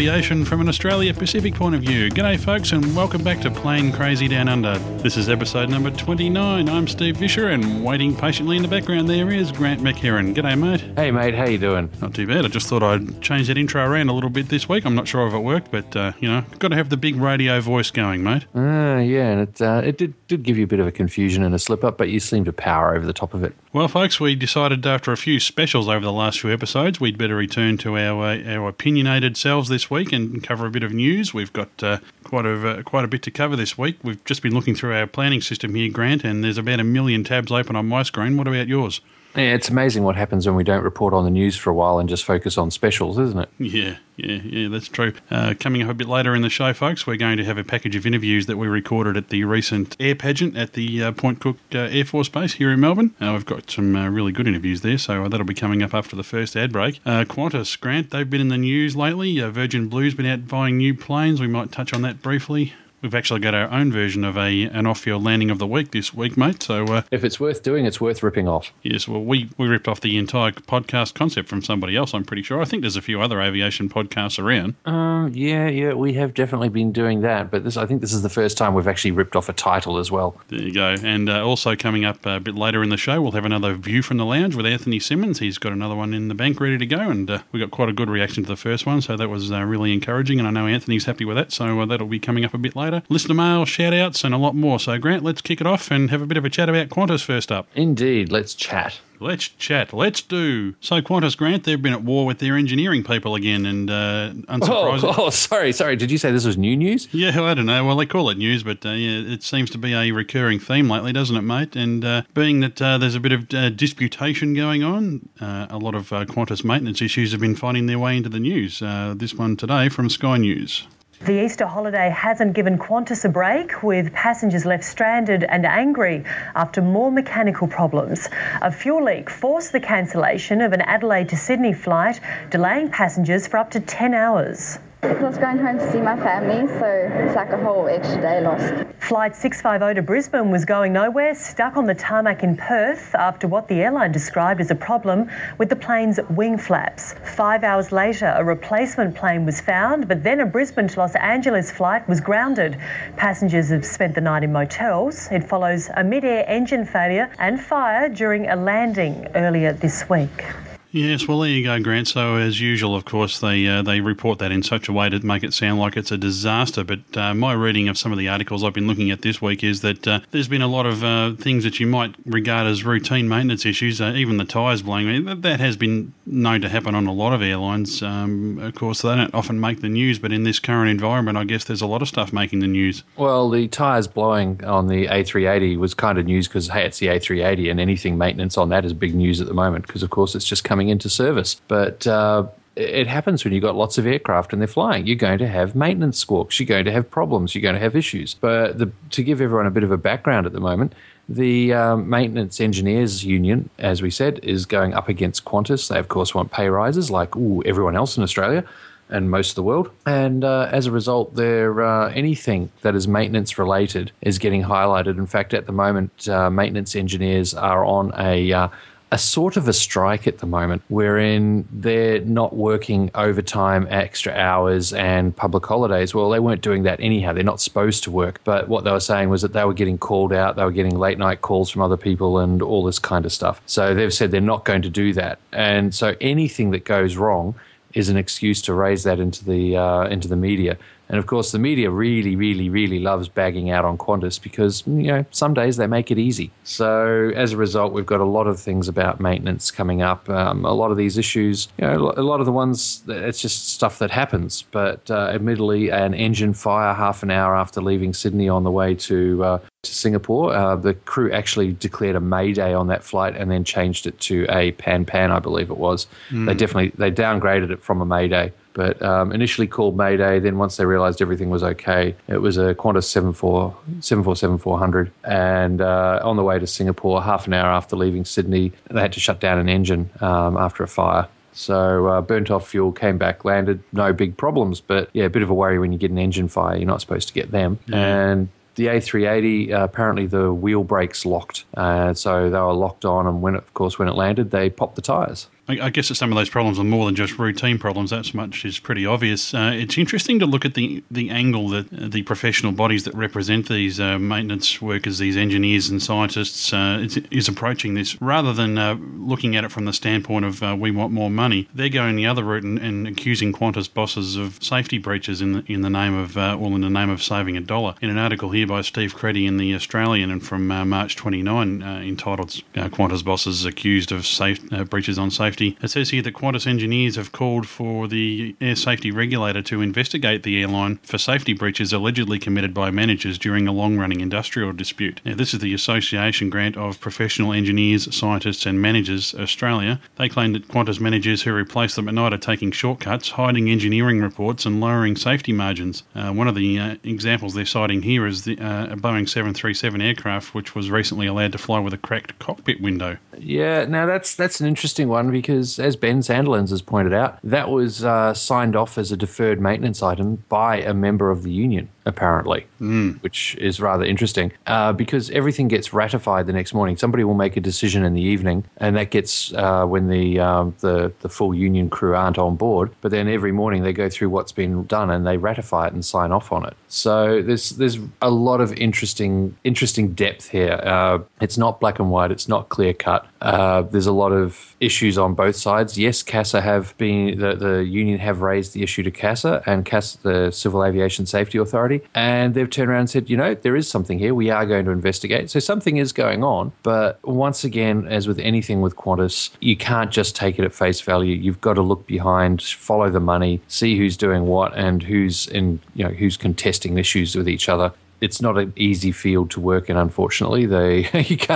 aviation from an Australia Pacific point of view. G'day, folks, and welcome back to Plane Crazy Down Under. This is episode number 29. I'm Steve Visscher, and waiting patiently in the background there is Grant McHerron. G'day, mate. Hey, mate, how you doing? Not too bad. I just thought I'd change that intro around a little bit this week. I'm not sure if it worked, but, uh, you know, got to have the big radio voice going, mate. Uh, yeah, and it, uh, it did, did give you a bit of a confusion and a slip up, but you seemed to power over the top of it. Well, folks, we decided after a few specials over the last few episodes, we'd better return to our uh, our opinionated selves this week and cover a bit of news. We've got uh, quite a quite a bit to cover this week. We've just been looking through our planning system here, Grant, and there's about a million tabs open on my screen. What about yours? Yeah, it's amazing what happens when we don't report on the news for a while and just focus on specials, isn't it? Yeah, yeah, yeah, that's true. Uh, coming up a bit later in the show, folks, we're going to have a package of interviews that we recorded at the recent air pageant at the uh, Point Cook uh, Air Force Base here in Melbourne. Uh, we've got some uh, really good interviews there, so that'll be coming up after the first ad break. Uh, Qantas, Grant, they've been in the news lately. Virgin Blue's been out buying new planes. We might touch on that briefly. We've actually got our own version of a an off-field landing of the week this week, mate. So uh, if it's worth doing, it's worth ripping off. Yes, well, we, we ripped off the entire podcast concept from somebody else. I'm pretty sure. I think there's a few other aviation podcasts around. Um, yeah, yeah, we have definitely been doing that, but this I think this is the first time we've actually ripped off a title as well. There you go. And uh, also coming up a bit later in the show, we'll have another view from the lounge with Anthony Simmons. He's got another one in the bank ready to go, and uh, we got quite a good reaction to the first one, so that was uh, really encouraging. And I know Anthony's happy with that, so uh, that'll be coming up a bit later. Listener mail shout outs, and a lot more. So, Grant, let's kick it off and have a bit of a chat about Qantas first up. Indeed, let's chat. Let's chat. Let's do. So, Qantas Grant, they've been at war with their engineering people again, and uh, unsurprisingly. Oh, oh, sorry, sorry. Did you say this was new news? Yeah, I don't know. Well, they call it news, but uh, yeah, it seems to be a recurring theme lately, doesn't it, mate? And uh, being that uh, there's a bit of uh, disputation going on, uh, a lot of Qantas maintenance issues have been finding their way into the news. this one today from Sky News. The Easter holiday hasn't given Qantas a break, with passengers left stranded and angry after more mechanical problems. A fuel leak forced the cancellation of an Adelaide to Sydney flight, delaying passengers for up to 10 hours. I was going home to see my family, so it's like a whole extra day lost. Flight 650 to Brisbane was going nowhere, stuck on the tarmac in Perth after what the airline described as a problem with the plane's wing flaps. Five hours later, a replacement plane was found, but then a Brisbane to Los Angeles flight was grounded. Passengers have spent the night in motels. It follows a mid air engine failure and fire during a landing earlier this week. Yes, well, there you go, Grant. So, as usual, of course, they uh, they report that in such a way to make it sound like it's a disaster. But uh, my reading of some of the articles I've been looking at this week is that uh, there's been a lot of uh, things that you might regard as routine maintenance issues. Uh, even the tyres blowing, that, has been known to happen on a lot of airlines. Um, of course, they don't often make the news, but in this current environment, I guess there's a lot of stuff making the news. Well, the tyres blowing on the A380 was kind of news because hey, it's the A380, and anything maintenance on that is big news at the moment because, of course, it's just coming coming into service. But uh, it happens when you've got lots of aircraft and they're flying. You're going to have maintenance squawks. You're going to have problems. You're going to have issues. But the, to give everyone a bit of a background at the moment, the um, Maintenance Engineers Union, as we said, is going up against Qantas. They, of course, want pay rises like ooh, everyone else in Australia and most of the world. And uh, as a result, there uh, anything that is maintenance related is getting highlighted. In fact, at the moment, uh, maintenance engineers are on a uh, a sort of a strike at the moment wherein they're not working overtime, extra hours, and public holidays. Well, they weren't doing that anyhow. They're not supposed to work. But what they were saying was that they were getting called out, they were getting late night calls from other people, and all this kind of stuff. So they've said they're not going to do that. And so anything that goes wrong is an excuse to raise that into the uh, into the media. And of course, the media really, really, really loves bagging out on Qantas because, you know, some days they make it easy. So as a result, we've got a lot of things about maintenance coming up. Um, a lot of these issues, you know, a lot of the ones, it's just stuff that happens. But uh, admittedly, an engine fire half an hour after leaving Sydney on the way to, uh, to Singapore, uh, the crew actually declared a Mayday on that flight and then changed it to a Pan Pan, I believe it was. Mm. They definitely, they downgraded it from a Mayday but um, initially called Mayday. Then once they realised everything was okay, it was a Qantas 74, 747-400. And uh, on the way to Singapore, half an hour after leaving Sydney, they had to shut down an engine um, after a fire. So uh, burnt off fuel, came back, landed, no big problems. But yeah, a bit of a worry when you get an engine fire. You're not supposed to get them. And the A380 uh, apparently the wheel brakes locked, uh, so they were locked on. And when, it, of course, when it landed, they popped the tires. I, I guess that some of those problems are more than just routine problems. That much is pretty obvious. Uh, it's interesting to look at the the angle that uh, the professional bodies that represent these uh, maintenance workers, these engineers and scientists, uh, is, is, approaching this rather than uh, looking at it from the standpoint of uh, we want more money. They're going the other route and, and, accusing Qantas bosses of safety breaches in the, in the name of well in the name of saving a dollar. In an article here by Steve Creedy in the Australian and from March 29 entitled Qantas bosses accused of safe breaches on safety, it says here that Qantas engineers have called for the air safety regulator to investigate the airline for safety breaches allegedly committed by managers during a long running industrial dispute. Now, this is the Association Grant of Professional Engineers, Scientists and Managers Australia. They claim that Qantas managers who replace them at night are taking shortcuts, hiding engineering reports, and lowering safety margins. Uh, one of the uh, examples they're citing here is the uh, Boeing 737 aircraft, which was recently allowed to fly with a cracked cockpit window. Yeah, now that's that's an interesting one because, as Ben Sandilands has pointed out, that was uh, signed off as a deferred maintenance item by a member of the union apparently, mm. which is rather interesting uh, because everything gets ratified the next morning. Somebody will make a decision in the evening, and that gets uh, when the, um, the the full union crew aren't on board. But then every morning they go through what's been done and they ratify it and sign off on it. So there's there's a lot of interesting interesting depth here. Uh, it's not black and white. It's not clear cut. Uh, there's a lot of issues on both sides. Yes, CASA have been the, the union have raised the issue to CASA and CASA, the Civil Aviation Safety Authority and they've turned around and said, you know, there is something here. We are going to investigate. So something is going on. But once again, as with anything with Qantas, you can't just take it at face value. You've got to look behind, follow the money, see who's doing what, and who's in, you know, who's contesting issues with each other it's not an easy field to work in. Unfortunately, they.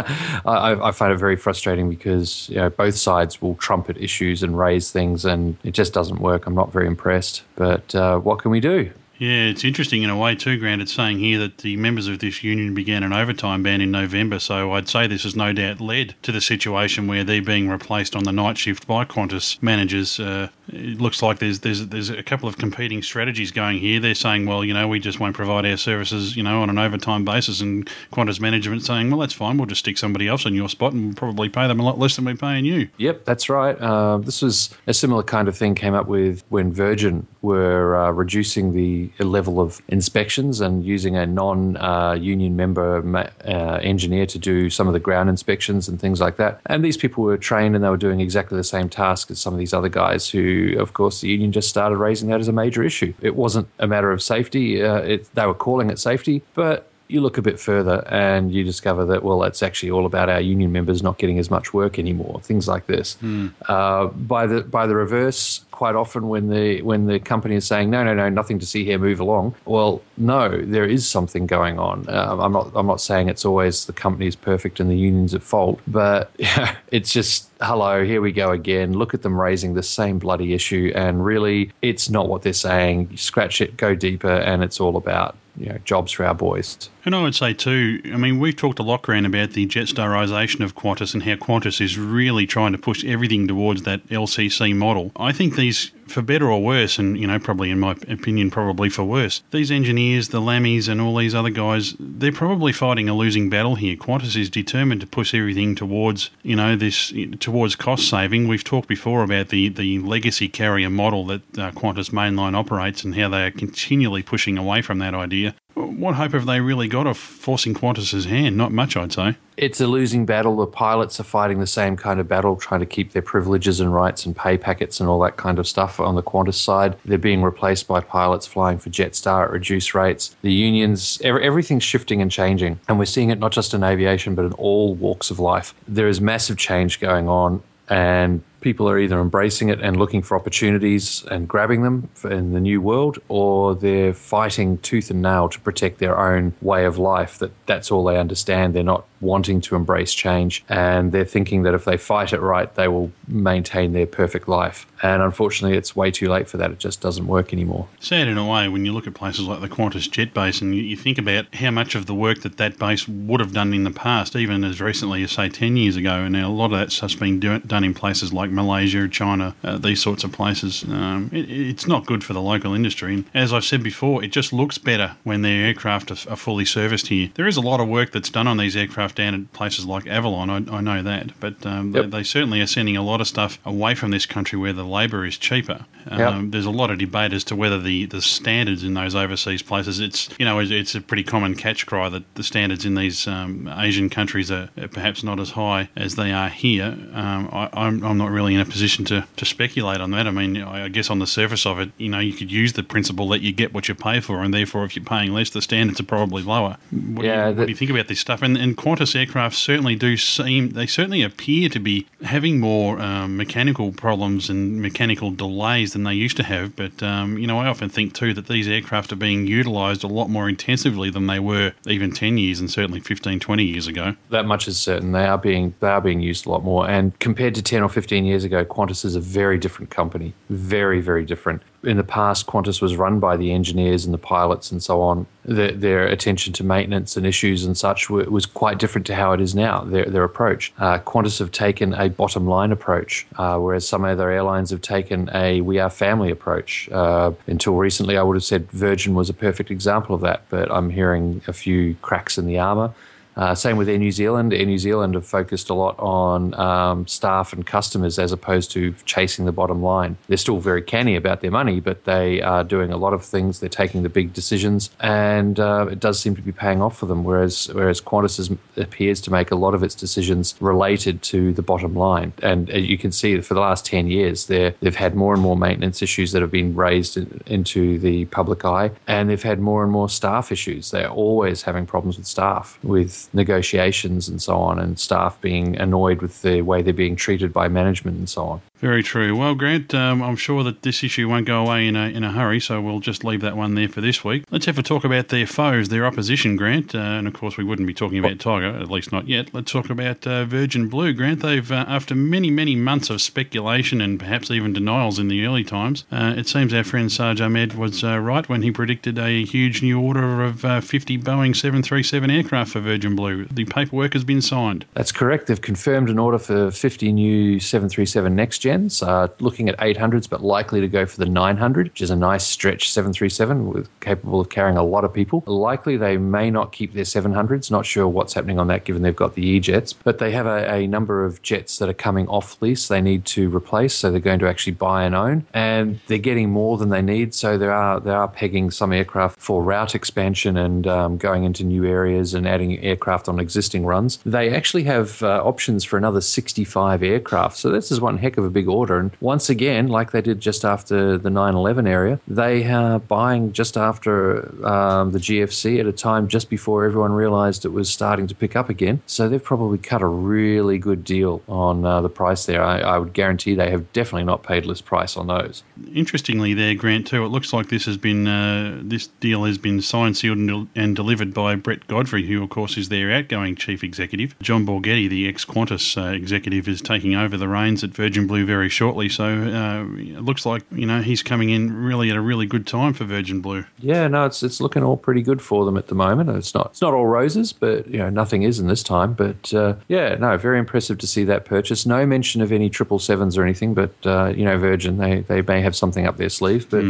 I, I, find it very frustrating because you know both sides will trumpet issues and raise things, and it just doesn't work. I'm not very impressed. But uh, what can we do? Yeah, it's interesting in a way too, Grant. It's saying here that the members of this union began an overtime ban in November, so I'd say this has no doubt led to the situation where they're being replaced on the night shift by Qantas managers. Uh, it looks like there's there's there's a couple of competing strategies going here. They're saying, well, you know, we just won't provide our services, you know, on an overtime basis, and Qantas management saying, well, that's fine. We'll just stick somebody else in your spot and we'll probably pay them a lot less than we're paying you. Yep, that's right. Uh, this was a similar kind of thing came up with when Virgin were uh, reducing the level of inspections and using a non uh, union member uh, engineer to do some of the ground inspections and things like that. And these people were trained and they were doing exactly the same task as some of these other guys who, of course, the union just started raising that as a major issue. It wasn't a matter of safety, uh, it, they were calling it safety, but you look a bit further and you discover that well it's actually all about our union members not getting as much work anymore things like this. Mm. uh, by the by the reverse quite often when the when the company is saying no no no nothing to see here move along well no there is something going on. Uh, I'm not I'm not saying it's always the company is perfect and the union's at fault but yeah, it's just hello here we go again. Look at them raising the same bloody issue and really it's not what they're saying. You scratch it go deeper and it's all about you know, jobs for our boys. And I would say too, I mean, we've talked a lot, Grant, about the Jetstarrisation of Qantas and how Qantas is really trying to push everything towards that LCC model. I think these for better or worse, and you know, probably in my opinion, probably for worse. These engineers, the Lammies, and all these other guys, they're probably fighting a losing battle here. Qantas is determined to push everything towards, you know, this towards cost saving. We've talked before about the the legacy carrier model that uh, Qantas mainline operates and how they are continually pushing away from that idea. What hope have they really got of forcing Qantas's hand? Not much, I'd say. It's a losing battle. The pilots are fighting the same kind of battle, trying to keep their privileges and rights and pay packets and all that kind of stuff on the Qantas side. They're being replaced by pilots flying for Jetstar at reduced rates. The unions, everything's shifting and changing. And we're seeing it not just in aviation, but in all walks of life. There is massive change going on. And people are either embracing it and looking for opportunities and grabbing them in the new world, or they're fighting tooth and nail to protect their own way of life. That that's all they understand. They're not wanting to embrace change, and they're thinking that if they fight it right, they will maintain their perfect life. And unfortunately, it's way too late for that. It just doesn't work anymore. Sad in a way when you look at places like the Qantas Jet Base and you think about how much of the work that that base would have done in the past, even as recently as say ten years ago, and now a lot of that stuff's been do- done in places like Malaysia, China, uh, these sorts of places. Um, it, it's not good for the local industry. And as I've said before, it just looks better when their aircraft are, are, fully serviced here. There is a lot of work that's done on these aircraft down at places like Avalon. I, I know that, but um, Yep. they, they certainly are sending a lot of stuff away from this country where the labour is cheaper. Um, Yep. There's a lot of debate as to whether the, the standards in those overseas places. It's you know it's, it's a pretty common catch cry that the standards in these um, Asian countries are perhaps not as high as they are here. Um, I, I'm, I'm not really in a position to, to speculate on that. I mean, I guess on the surface of it, you know, you could use the principle that you get what you pay for, and therefore, if you're paying less, the standards are probably lower. What, do, Yeah, you, what do you think about this stuff? And, and Qantas aircraft certainly do seem, they certainly appear to be having more um, mechanical problems and mechanical delays than they used to have. But, um, you know, I often think too that these aircraft are being utilised a lot more intensively than they were even 10 years and certainly 15, 20 years ago. That much is certain. They are being they are being used a lot more. And compared to ten or fifteen years ago, Qantas is a very different company. Very very different. In the past, Qantas was run by the engineers and the pilots and so on. Their, their attention to maintenance and issues and such wa- was quite different to how it is now. Their their approach. Uh, Qantas have taken a bottom line approach, uh, whereas some other airlines have taken a we are family approach. Uh, until recently, I would have said Virgin was a perfect example of that, but I'm hearing a few cracks in the armour. Uh, same with Air New Zealand. Air New Zealand have focused a lot on um, staff and customers as opposed to chasing the bottom line. They're still very canny about their money, but they are doing a lot of things. They're taking the big decisions, and uh, it does seem to be paying off for them. Whereas, whereas Qantas is, appears to make a lot of its decisions related to the bottom line. And uh, you can see for the last ten years, they've had more and more maintenance issues that have been raised in, into the public eye, and they've had more and more staff issues. They're always having problems with staff, with negotiations and so on, and staff being annoyed with the way they're being treated by management and so on. Very true. Well, Grant, um, I'm sure that this issue won't go away in a, in a hurry, so we'll just leave that one there for this week. Let's have a talk about their foes, their opposition, Grant. Uh, and of course, we wouldn't be talking about Tiger, at least not yet. Let's talk about uh, Virgin Blue, Grant. They've, uh, after many, many months of speculation and perhaps even denials in the early times, uh, it seems our friend Sarge Ahmed was uh, right when he predicted a huge new order of uh, 50 Boeing 737 aircraft for Virgin Blue. The paperwork has been signed. That's correct. They've confirmed an order for 50 new 737 next gens, uh, looking at 800s, but likely to go for the 900, which is a nice stretch 737 with, capable of carrying a lot of people. Likely they may not keep their 700s. Not sure what's happening on that given they've got the E jets, but they have a, a number of jets that are coming off lease they need to replace, so they're going to actually buy and own, and they're getting more than they need. So there are they are pegging some aircraft for route expansion and um, going into new areas and adding aircraft on existing runs. They actually have uh, options for another 65 aircraft. So this is one heck of a big order. And once again, like they did just after the 9 11 area, they are buying just after um, the GFC at a time just before everyone realized it was starting to pick up again. So they've probably cut a really good deal on uh, the price there. I, I would guarantee they have definitely not paid list price on those. Interestingly, there, Grant, too, it looks like this has been uh, this deal has been signed, sealed, and, del- and delivered by Brett Godfrey, who, of course, is their outgoing chief executive. John Borghetti, the ex Qantas uh, executive, is taking over the reins at Virgin Blue very shortly. So uh, it looks like you know he's coming in really at a really good time for Virgin Blue. Yeah, no, it's it's looking all pretty good for them at the moment. It's not it's not all roses, but you know nothing is in this time. But uh, yeah, no, very impressive to see that purchase. No mention of any triple sevens or anything, but uh, you know Virgin they they may have something up their sleeve, but.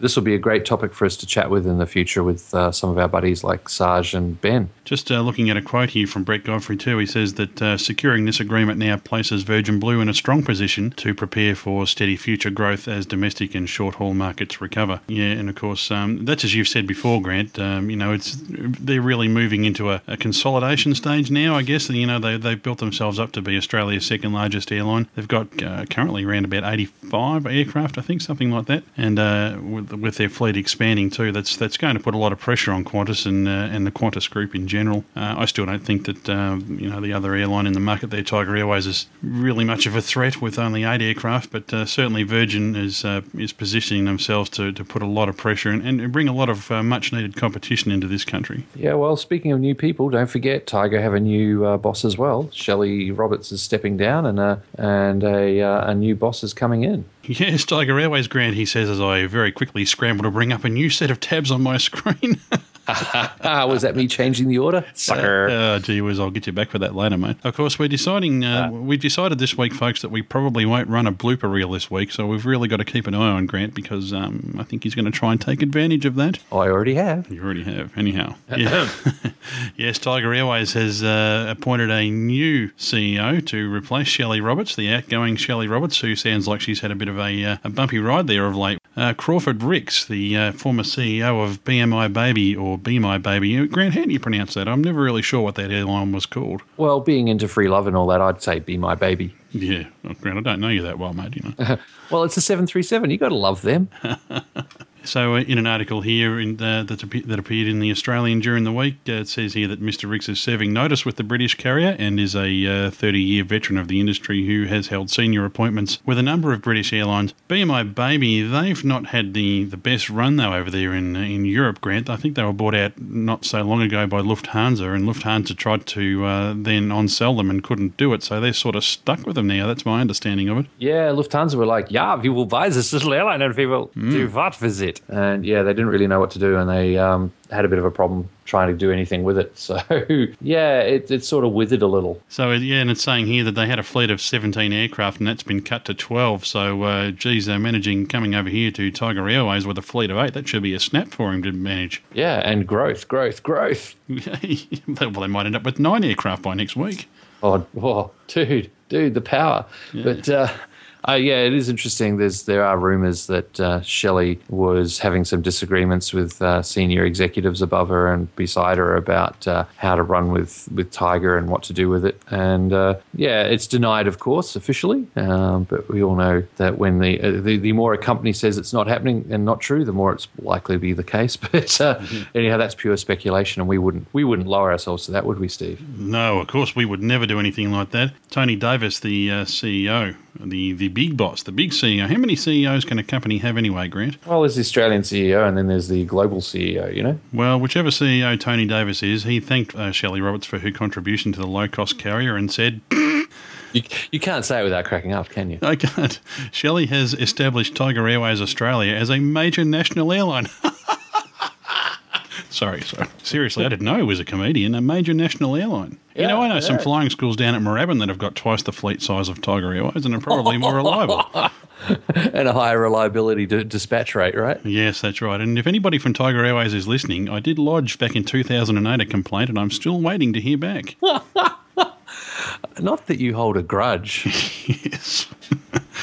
This will be a great topic for us to chat with in the future with uh, some of our buddies like Sarge and Ben. Just uh, looking at a quote here from Brett Godfrey, too, he says that uh, securing this agreement now places Virgin Blue in a strong position to prepare for steady future growth as domestic and short haul markets recover. Yeah, and of course, um, that's as you've said before, Grant. Um, you know, it's they're really moving into a, a consolidation stage now, I guess. You know, they, they've built themselves up to be Australia's second largest airline. They've got uh, currently around about 85 aircraft, I think, something like that. And uh, with their fleet expanding too, that's that's going to put a lot of pressure on Qantas and uh, and the Qantas group in general. Uh, I still don't think that um, you know the other airline in the market there, Tiger Airways, is really much of a threat with only eight aircraft. But uh, certainly Virgin is uh, is positioning themselves to, to put a lot of pressure and, and bring a lot of uh, much needed competition into this country. Yeah, well, speaking of new people, don't forget Tiger have a new uh, boss as well. Shelley Roberts is stepping down, and and a a new boss is coming in. Yes, Tiger Airways Grant, he says as I very quickly scramble to bring up a new set of tabs on my screen. Was that me changing the order? Sucker. Oh, gee whiz, I'll get you back for that later, mate. Of course, we're deciding, uh, we've decided this week, folks, that we probably won't run a blooper reel this week, so we've really got to keep an eye on Grant because um, I think he's going to try and take advantage of that. I already have. You already have, anyhow. Yeah. yes, Tiger Airways has uh, appointed a new CEO to replace Shelley Roberts, the outgoing Shelley Roberts, who sounds like she's had a bit of a, uh, a bumpy ride there of late. Uh, Crawford Rix, the uh, former CEO of BMI Baby or Be My Baby. Grant, how do you pronounce that? I'm never really sure what that airline was called. Well, being into free love and all that, I'd say be my baby. Yeah, well, Grant, I don't know you that well, mate. You know. Well, it's a 737. you got to love them. So, uh, in an article here in, uh, that, that appeared in the Australian during the week, uh, it says here that Mr. Rix is serving notice with the British carrier and is a 30 year veteran of the industry who has held senior appointments with a number of British airlines. Be My Baby, they've not had the, the best run though over there in in Europe, Grant. I think they were bought out not so long ago by Lufthansa, and Lufthansa tried to uh, then on sell them and couldn't do it, so they're sort of stuck with them now. That's my understanding of it. Yeah, Lufthansa were like, yeah, we will buy this little airline and we will do what with it? And yeah, they didn't really know what to do and they um, had a bit of a problem trying to do anything with it. So yeah, it, it sort of withered a little. So yeah, and it's saying here that they had a fleet of 17 aircraft, and that's been cut to 12. So, uh, geez, they're managing coming over here to Tiger Airways with a fleet of eight. That should be a snap for him to manage. Yeah, and growth, growth, growth. well, they might end up with nine aircraft by next week. Oh, oh dude, dude, the power. But uh, uh, yeah, it is interesting. There's there are rumours that uh, Shelley was having some disagreements with uh, senior executives above her and beside her about uh, how to run with with Tiger and what to do with it. And uh, yeah, it's denied, of course, officially. Um, but we all know that when the, uh, the the more a company says it's not happening and not true, the more it's likely to be the case. But uh, anyhow, that's pure speculation, and we wouldn't we wouldn't lower ourselves to that, would we, Steve? No, of course we would never do anything like that. Tony Davis, the uh, CEO, the the big boss, the big CEO. How many CEOs can a company have anyway, Grant? Well, there's the Australian CEO, and then there's the global CEO. You know. Well, whichever CEO Tony Davis is, he thanked uh, Shelley Roberts for her contribution to the low cost carrier and said. You, you can't say it without cracking up, can you? I can't. Shelley has established Tiger Airways Australia as a major national airline. sorry, sorry. Seriously, I didn't know he was a comedian. A major national airline. you know, I know some flying schools down at Moorabbin that have got twice the fleet size of Tiger Airways and are probably more reliable. and a higher reliability to dispatch rate, right? Yes, that's right. And if anybody from Tiger Airways is listening, I did lodge back in 2008 a complaint, and I'm still waiting to hear back. Not that you hold a grudge. yes.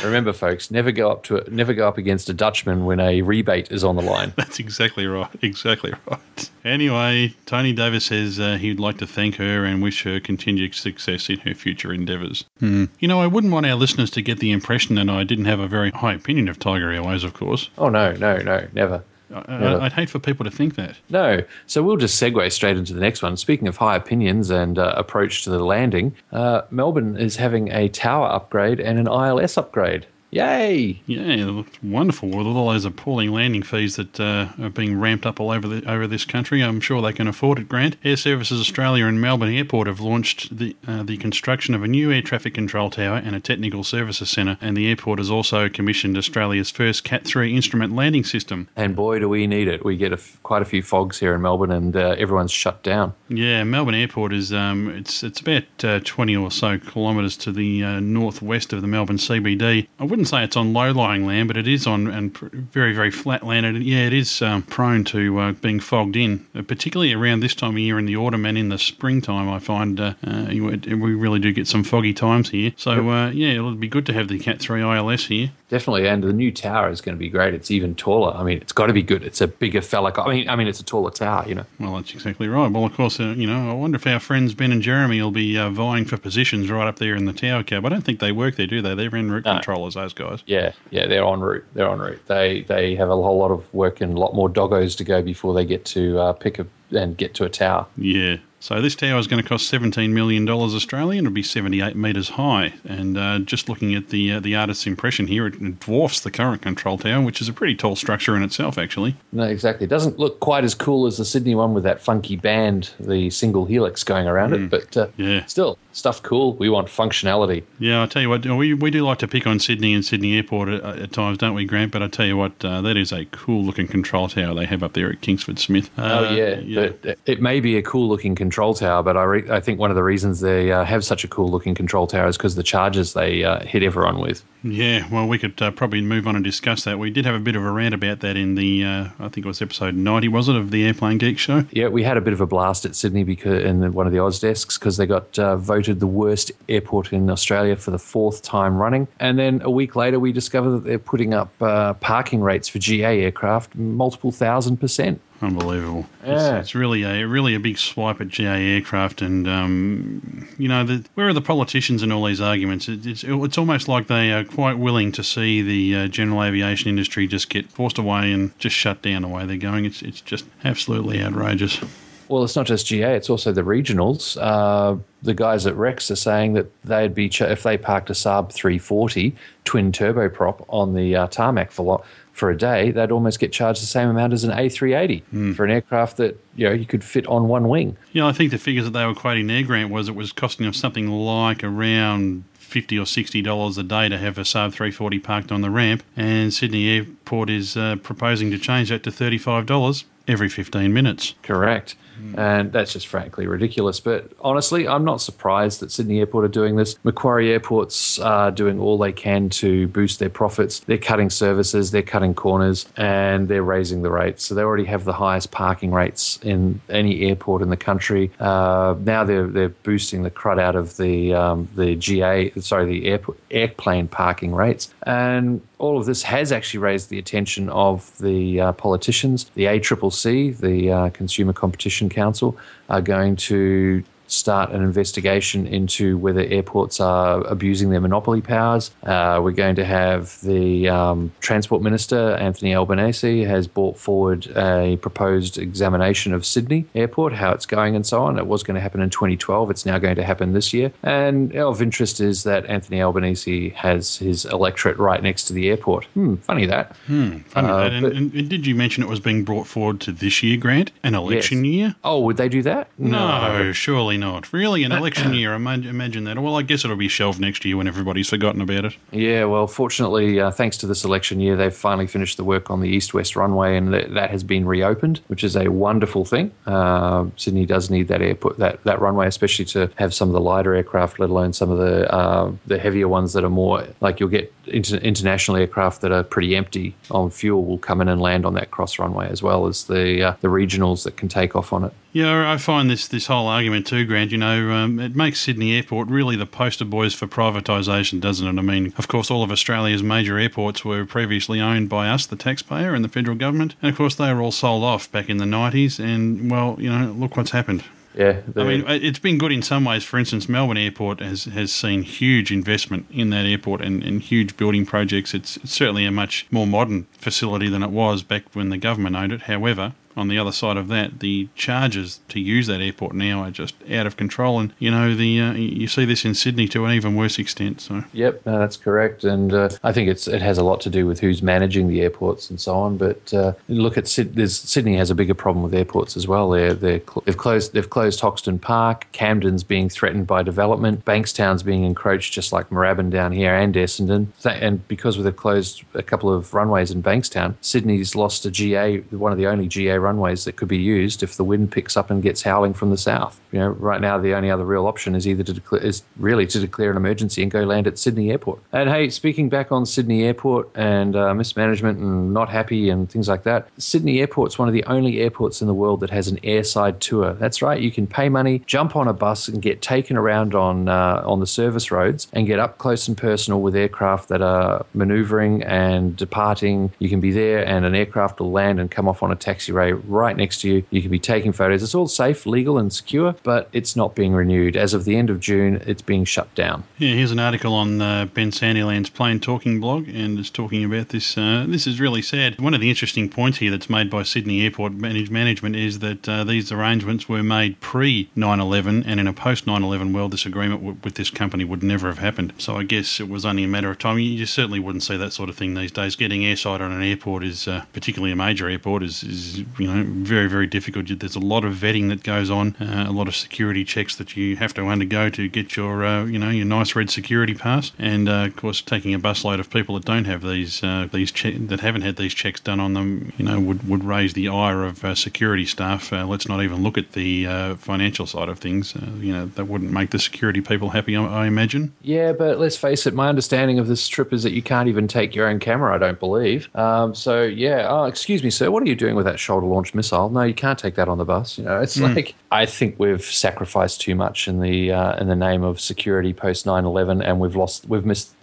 Remember, folks, never go up to never go up against a Dutchman when a rebate is on the line. That's exactly right. Exactly right. Anyway, Tony Davis says uh, he'd like to thank her and wish her continued success in her future endeavours. You know, I wouldn't want our listeners to get the impression that I didn't have a very high opinion of Tiger Airways, of course. Oh no, no, no, never. I, I'd hate for people to think that. No. So we'll just segue straight into the next one. Speaking of high opinions and uh, approach to the landing, uh, Melbourne is having a tower upgrade and an ILS upgrade. Yay! Yeah, it looks wonderful with all those appalling landing fees that uh, are being ramped up all over the, over this country. I'm sure they can afford it. Grant Airservices Australia and Melbourne Airport have launched the uh, the construction of a new air traffic control tower and a technical services centre, and the airport has also commissioned Australia's first Cat 3 instrument landing system. And boy, do we need it. We get a f- quite a few fogs here in Melbourne, and uh, everyone's shut down. Yeah, Melbourne Airport is um, it's it's about uh, twenty or so kilometres to the uh, northwest of the Melbourne CBD. I wouldn't say it's on low-lying land, but it is on and very very flat land. And yeah, it is um, prone to uh, being fogged in, uh, particularly around this time of year in the autumn and in the springtime. I find uh, uh, we really do get some foggy times here. So uh, yeah, it'll be good to have the Cat Three ILS here. Definitely, and the new tower is going to be great. It's even taller. I mean, it's got to be good. It's a bigger fella. I mean, I mean, it's a taller tower. You know. Well, that's exactly right. Well, of course, uh, you know, I wonder if our friends Ben and Jeremy will be uh, vying for positions right up there in the tower cab. I don't think they work there, do they? They're en route No. controllers, those guys. Yeah, yeah, they're en route. They're en route. They they have a whole lot of work and a lot more doggos to go before they get to uh, pick a and get to a tower. Yeah, So this tower is going to cost $17 million Australian. It'll be 78 metres high. And uh, just looking at the uh, the artist's impression here, it dwarfs the current control tower, which is a pretty tall structure in itself, actually. No, exactly. It doesn't look quite as cool as the Sydney one with that funky band, the single helix going around it, but uh, Yeah. still, stuff cool. We want functionality. Yeah, I tell you what, we, we do like to pick on Sydney and Sydney Airport at, at times, don't we, Grant? But I tell you what, uh, that is a cool looking control tower they have up there at Kingsford Smith. Uh, Oh yeah, But it may be a cool looking control tower, but I re- I think one of the reasons they uh, have such a cool looking control tower is because the charges they uh, hit everyone with. Yeah, well, we could uh, probably move on and discuss that. We did have a bit of a rant about that in the, uh, I think it was episode 90, was it, of the Airplane Geek show? Yeah, we had a bit of a blast at Sydney because in one of the Oz desks because they got uh, voted the worst airport in Australia for the fourth time running, and then a week later we discovered that they're putting up uh, parking rates for GA aircraft multiple thousand percent. Unbelievable. Yeah. It's, it's really a really a big swipe at GA aircraft, and um, you know, the, where are the politicians in all these arguments? It, it's it's almost like they are quite willing to see the uh, general aviation industry just get forced away and just shut down the way they're going. It's it's just absolutely outrageous. Well, it's not just GA; it's also the regionals. Uh, the guys at Rex are saying that they'd be ch- if they parked a Saab 340 twin turboprop on the uh, tarmac for lo- for a day, they'd almost get charged the same amount as an A380 for an aircraft that you know you could fit on one wing. Yeah, I think the figures that they were quoting there, Grant, was it was costing them something like around fifty or sixty dollars a day to have a Saab 340 parked on the ramp, and Sydney Airport is uh, proposing to change that to thirty five dollars every fifteen minutes. Correct. And that's just frankly ridiculous. But honestly, I'm not surprised that Sydney Airport are doing this. Macquarie Airports are doing all they can to boost their profits. They're cutting services, they're cutting corners, and they're raising the rates. So they already have the highest parking rates in any airport in the country. Uh, now they're they're boosting the crud out of the um, the GA, sorry, the airport, airplane parking rates, and all of this has actually raised the attention of the uh, politicians. The ACCC, the uh, Consumer Competition Council, are going to start an investigation into whether airports are abusing their monopoly powers. Uh, we're going to have the um, Transport Minister, Anthony Albanese, has brought forward a proposed examination of Sydney Airport, how it's going and so on. It was going to happen in 2012. It's now going to happen this year. And of interest is that Anthony Albanese has his electorate right next to the airport. Hmm, funny that. Funny Uh, that. And, but- and, and did you mention it was being brought forward to this year, Grant? An election Yes. year? Oh, would they do that? No, surely not. Really, an election year? Imagine, imagine that. Well, I guess it'll be shelved next year when everybody's forgotten about it. Yeah, well, fortunately, uh, thanks to this election year, they've finally finished the work on the east west runway, and th- that has been reopened, which is a wonderful thing. Uh, Sydney does need that airport, that, that runway, especially to have some of the lighter aircraft, let alone some of the uh, the heavier ones that are more like you'll get inter- international aircraft that are pretty empty on fuel will come in and land on that cross runway as well as the uh, the regionals that can take off on it. Yeah, I find this this whole argument too, Grant. You know, um, it makes Sydney Airport really the poster boys for privatisation, doesn't it? I mean, of course, all of Australia's major airports were previously owned by us, the taxpayer, and the federal government, and of course, they were all sold off back in the nineties. And well, you know, look what's happened. Yeah, I mean, it- it's been good in some ways. For instance, Melbourne Airport has, has seen huge investment in that airport and, and huge building projects. It's, it's certainly a much more modern facility than it was back when the government owned it. However, on the other side of that, the charges to use that airport now are just out of control. And, you know, the uh, you see this in Sydney to an even worse extent. So, Yep, no, that's correct, and uh, I think it's it has a lot to do with who's managing the airports and so on. But uh, look at Syd- Sydney has a bigger problem with airports as well. They're, they're cl- they've closed they've closed Hoxton Park, Camden's being threatened by development, Bankstown's being encroached just like Moorabbin down here and Essendon, Th- and because they've closed a couple of runways in Bankstown, Sydney's lost a GA, one of the only GA runways that could be used if the wind picks up and gets howling from the south. You know, right now the only other real option is either to declare is really to declare an emergency and go land at Sydney Airport. And hey, speaking back on Sydney Airport and uh, mismanagement and not happy and things like that, Sydney Airport's one of the only airports in the world that has an airside tour. That's right, you can pay money, jump on a bus, and get taken around on uh, on the service roads and get up close and personal with aircraft that are manoeuvring and departing. You can be there, and an aircraft will land and come off on a taxiway right next to you. You can be taking photos. It's all safe, legal, and secure, but it's not being renewed. As of the end of June, it's being shut down. Yeah, here's an article on uh, Ben Sandilands' Plane Talking blog, and it's talking about this. Uh, this is really sad. One of the interesting points here that's made by Sydney Airport Manage Management is that uh, these arrangements were made pre 9 11, and in a post 9 11 world, this agreement w- with this company would never have happened. So I guess it was only a matter of time. You certainly wouldn't see that sort of thing these days. Getting airside on an airport is, uh, particularly a major airport, is, is you know very very difficult. There's a lot of vetting that goes on, uh, a lot of security checks that you have to undergo to get your uh, you know your nice red security pass, and uh, of course taking a busload of people that don't have these uh, these che- that haven't had these checks done on them, you know, would, would raise the ire of uh, security staff. Uh, let's not even look at the financial side of things. you know, that wouldn't make the security people happy, I, I imagine. Yeah, but let's face it. My understanding of this trip is that you can't even take your own camera. I don't believe. Um, so yeah. Oh, excuse me, sir. What are you doing with that shoulder launched missile? No, you can't take that on the bus. You know, it's mm. like I think we've sacrificed too much in the uh, in the name of security post 9/11, and we've lost, we've missed.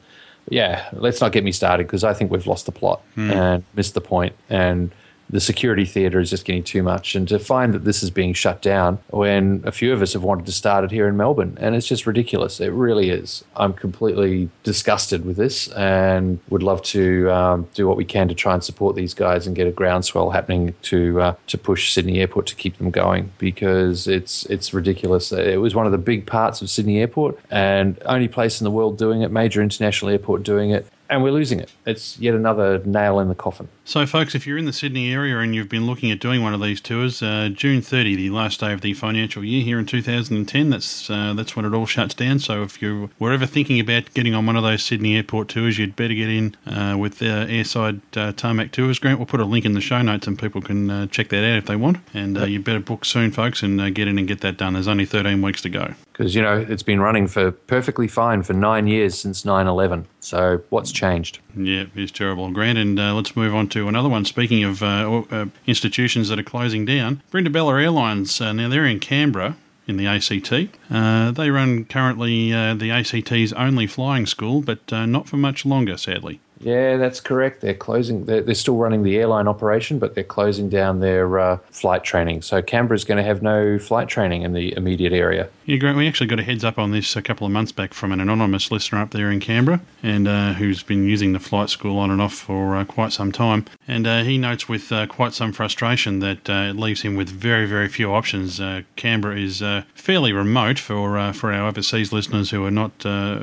Yeah, let's not get me started because I think we've lost the plot mm. and missed the point, and the security theatre is just getting too much. And to find that this is being shut down when a few of us have wanted to start it here in Melbourne, and it's just ridiculous. It really is. I'm completely disgusted with this and would love to um, do what we can to try and support these guys and get a groundswell happening to uh, to push Sydney Airport to keep them going because it's it's ridiculous. It was one of the big parts of Sydney Airport and only place in the world doing it, major international airport doing it, and we're losing it. It's yet another nail in the coffin. So, folks, if you're in the Sydney area and you've been looking at doing one of these tours, uh, June 30, the last day of the financial year here in 2010, that's uh, that's when it all shuts down. So, if you were ever thinking about getting on one of those Sydney airport tours, you'd better get in uh, with uh, Airside uh, Tarmac Tours. Grant, we'll put a link in the show notes and people can uh, check that out if they want. And you better book soon, folks, and get in and get that done. There's only 13 weeks to go. Because, you know, it's been running for perfectly fine for nine years since 9 11. So, what's changed? Yeah, it's terrible. Grant, and let's move on to another one. Speaking speaking of uh, uh, institutions that are closing down, Brindabella Airlines, uh, now they're in Canberra in the ACT. Uh, they run currently uh, the ACT's only flying school, but uh, not for much longer, sadly. Yeah, that's correct. They're closing. They're, they're, still running the airline operation, but they're closing down their uh, flight training. So Canberra's going to have no flight training in the immediate area. Yeah, Grant. We actually got a heads up on this a couple of months back from an anonymous listener up there in Canberra, and uh, who's been using the flight school on and off for uh, quite some time. And uh, he notes with uh, quite some frustration that uh, it leaves him with very, very few options. Canberra is fairly remote for for our overseas listeners who are not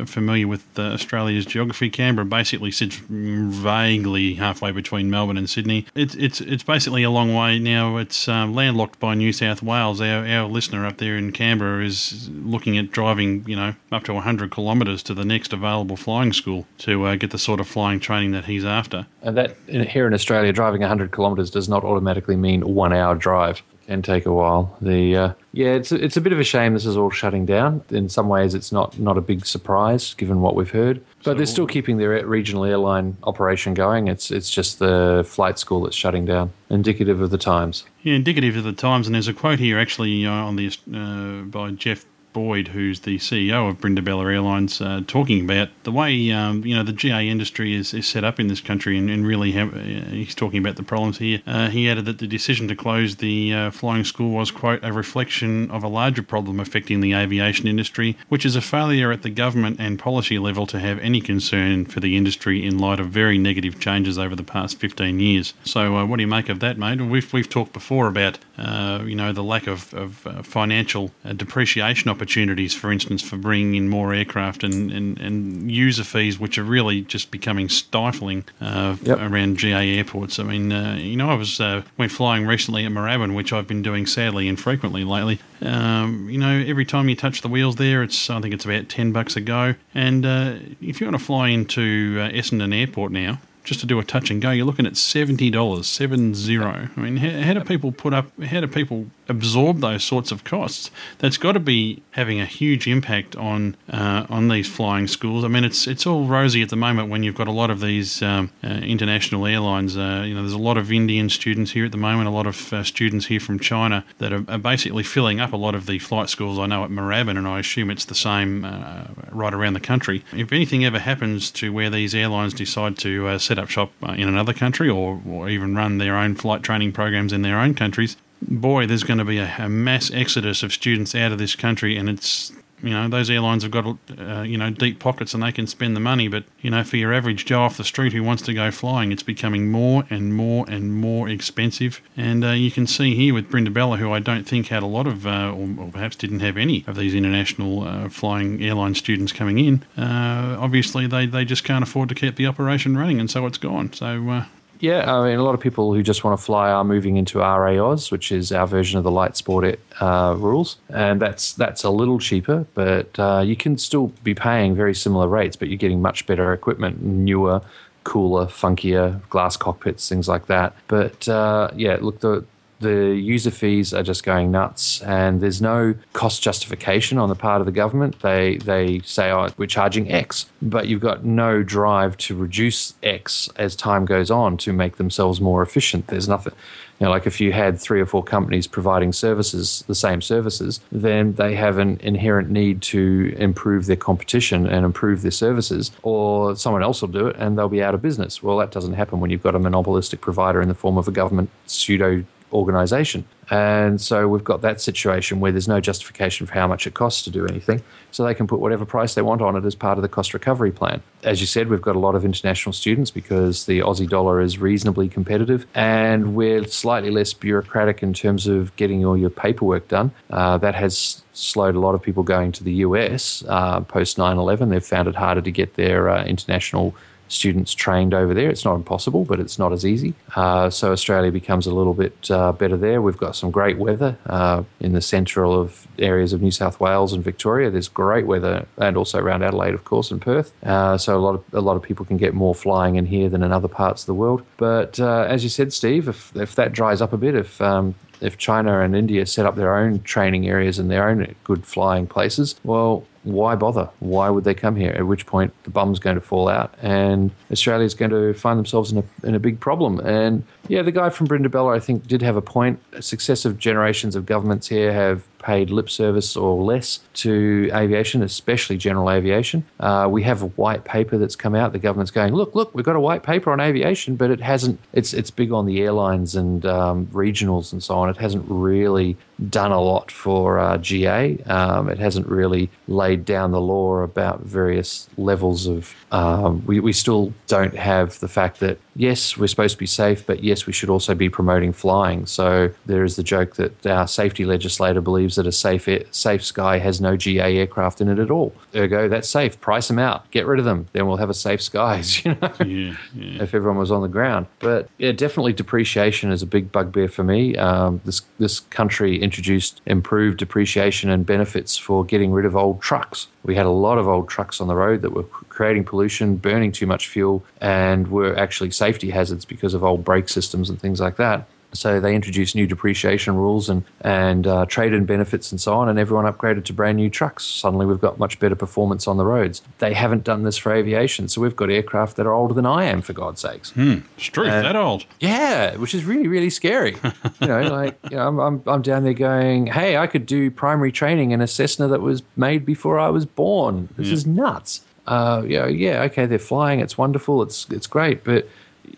familiar with Australia's geography. Canberra basically sits vaguely halfway between Melbourne and Sydney. It's it's it's basically a long way now. It's um, landlocked by New South Wales. Our our listener up there in Canberra is looking at driving, you know, up to 100 kilometres to the next available flying school to uh, get the sort of flying training that he's after. And that here in Australia, driving 100 kilometres does not automatically mean one hour drive can take a while. The uh, yeah, it's it's a bit of a shame this is all shutting down. In some ways, it's not not a big surprise given what we've heard. But so, they're still keeping their regional airline operation going. It's it's just the flight school that's shutting down. Indicative of the times. Yeah, indicative of the times. And there's a quote here actually uh, on the uh, by Jeff Boyd, who's the CEO of Brindabella Airlines, uh, talking about the way um, you know the GA industry is, is set up in this country, and, and really have, uh, he's talking about the problems here. Uh, he added that the decision to close the uh, flying school was quote a reflection of a larger problem affecting the aviation industry, which is a failure at the government and policy level to have any concern for the industry in light of very negative changes over the past 15 years. So, uh, what do you make of that, mate? We've we've talked before about uh, you know the lack of, of financial depreciation opportunities, for instance, for bringing in more aircraft and, and, and user fees, which are really just becoming stifling uh, yep. around GA airports. I mean, uh, you know, I was uh, went flying recently at Moorabbin, which I've been doing sadly infrequently lately. Um, you know, every time you touch the wheels there, it's I think it's about ten bucks a go. And uh, if you want to fly into uh, Essendon Airport now, just to do a touch and go, you're looking at seventy dollars, seven zero. I mean, how, how, do people put up? How do people absorb those sorts of costs? That's got to be having a huge impact on uh, on these flying schools. I mean, it's it's all rosy at the moment when you've got a lot of these um, uh, international airlines. Uh, you know, there's a lot of Indian students here at the moment, a lot of uh, students here from China that are, are, basically filling up a lot of the flight schools. I know at Moorabbin, and I assume it's the same uh, right around the country. If anything ever happens to where these airlines decide to uh, set set up shop uh, in another country or, or even run their own flight training programs in their own countries, boy, there's going to be a, a mass exodus of students out of this country, and it's you know those airlines have got uh, you know deep pockets and they can spend the money but you know for your average joe off the street who wants to go flying it's becoming more and more and more expensive. And uh, you can see here with Brindabella who I don't think had a lot of uh, or, or, perhaps didn't have any of these international uh, flying airline students coming in uh, obviously they, they just can't afford to keep the operation running and so it's gone. So uh, yeah, I mean, a lot of people who just want to fly are moving into RAAus, which is our version of the light sport uh, rules, and that's that's a little cheaper, but uh, you can still be paying very similar rates, but you're getting much better equipment, newer, cooler, funkier glass cockpits, things like that. But uh, yeah, look, the the user fees are just going nuts, and there's no cost justification on the part of the government. They they say, "Oh, we're charging X," but you've got no drive to reduce X as time goes on to make themselves more efficient. There's nothing. You know, like if you had three or four companies providing services, the same services, then they have an inherent need to improve their competition and improve their services, or someone else will do it and they'll be out of business. Well, that doesn't happen when you've got a monopolistic provider in the form of a government pseudo organization. And so we've got that situation where there's no justification for how much it costs to do anything. So they can put whatever price they want on it as part of the cost recovery plan. As you said, we've got a lot of international students because the Aussie dollar is reasonably competitive and we're slightly less bureaucratic in terms of getting all your paperwork done. Uh, that has slowed a lot of people going to the US uh, post 9 11. They've found it harder to get their uh, international students trained over there. It's not impossible, but it's not as easy. Uh, so Australia becomes a little bit uh, better there. We've got some great weather uh, in the central of areas of New South Wales and Victoria. There's great weather, and also around Adelaide, of course, and Perth. Uh, so a lot of a lot of people can get more flying in here than in other parts of the world. But uh, as you said, Steve, if if that dries up a bit, if um, if China and India set up their own training areas and their own good flying places, well, why bother? Why would they come here? At which point the bum's going to fall out, and Australia's going to find themselves in a in a big problem. And yeah, the guy from Brindabella, I think, did have a point. Successive generations of governments here have paid lip service or less to aviation, especially general aviation. Uh, we have a white paper that's come out. The government's going, look, look, we've got a white paper on aviation, but it hasn't. It's it's big on the airlines and um, regionals and so on. It hasn't really done a lot for uh, GA. Um, it hasn't really laid down the law about various levels of. Um, we, we still don't have the fact that, yes, we're supposed to be safe, but yes, we should also be promoting flying. So there is the joke that our safety legislator believes that a safe, air, safe sky has no GA aircraft in it at all. Ergo, that's safe. Price them out. Get rid of them. Then we'll have a safe skies, you know, yeah, yeah. if everyone was on the ground. But yeah, definitely depreciation is a big bugbear for me. Um, this, this country introduced improved depreciation and benefits for getting rid of old trucks. We had a lot of old trucks on the road that were creating pollution, burning too much fuel, and were actually safety hazards because of old brake systems and things like that. So they introduced new depreciation rules and and uh, trade-in benefits and so on, and everyone upgraded to brand new trucks. Suddenly, we've got much better performance on the roads. They haven't done this for aviation, so we've got aircraft that are older than I am, for God's sakes. Hmm, it's true, uh, that old. Yeah, which is really really scary. you know, like you know, I'm, I'm I'm down there going, hey, I could do primary training in a Cessna that was made before I was born. This yeah. is nuts. Uh, yeah, yeah, okay, they're flying. It's wonderful. It's it's great, but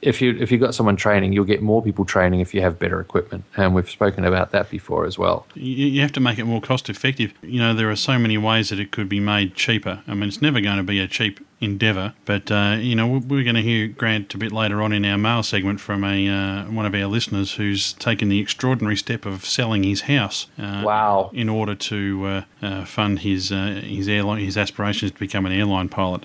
if you if you've got someone training, you'll get more people training if you have better equipment, and we've spoken about that before as well. You have to make it more cost effective. You know, there are so many ways that it could be made cheaper. I mean, it's never going to be a cheap endeavour. But uh, you know, we're going to hear Grant a bit later on in our mail segment from a uh, one of our listeners who's taken the extraordinary step of selling his house. Uh, wow! In order to uh, uh, fund his uh, his airline his aspirations to become an airline pilot.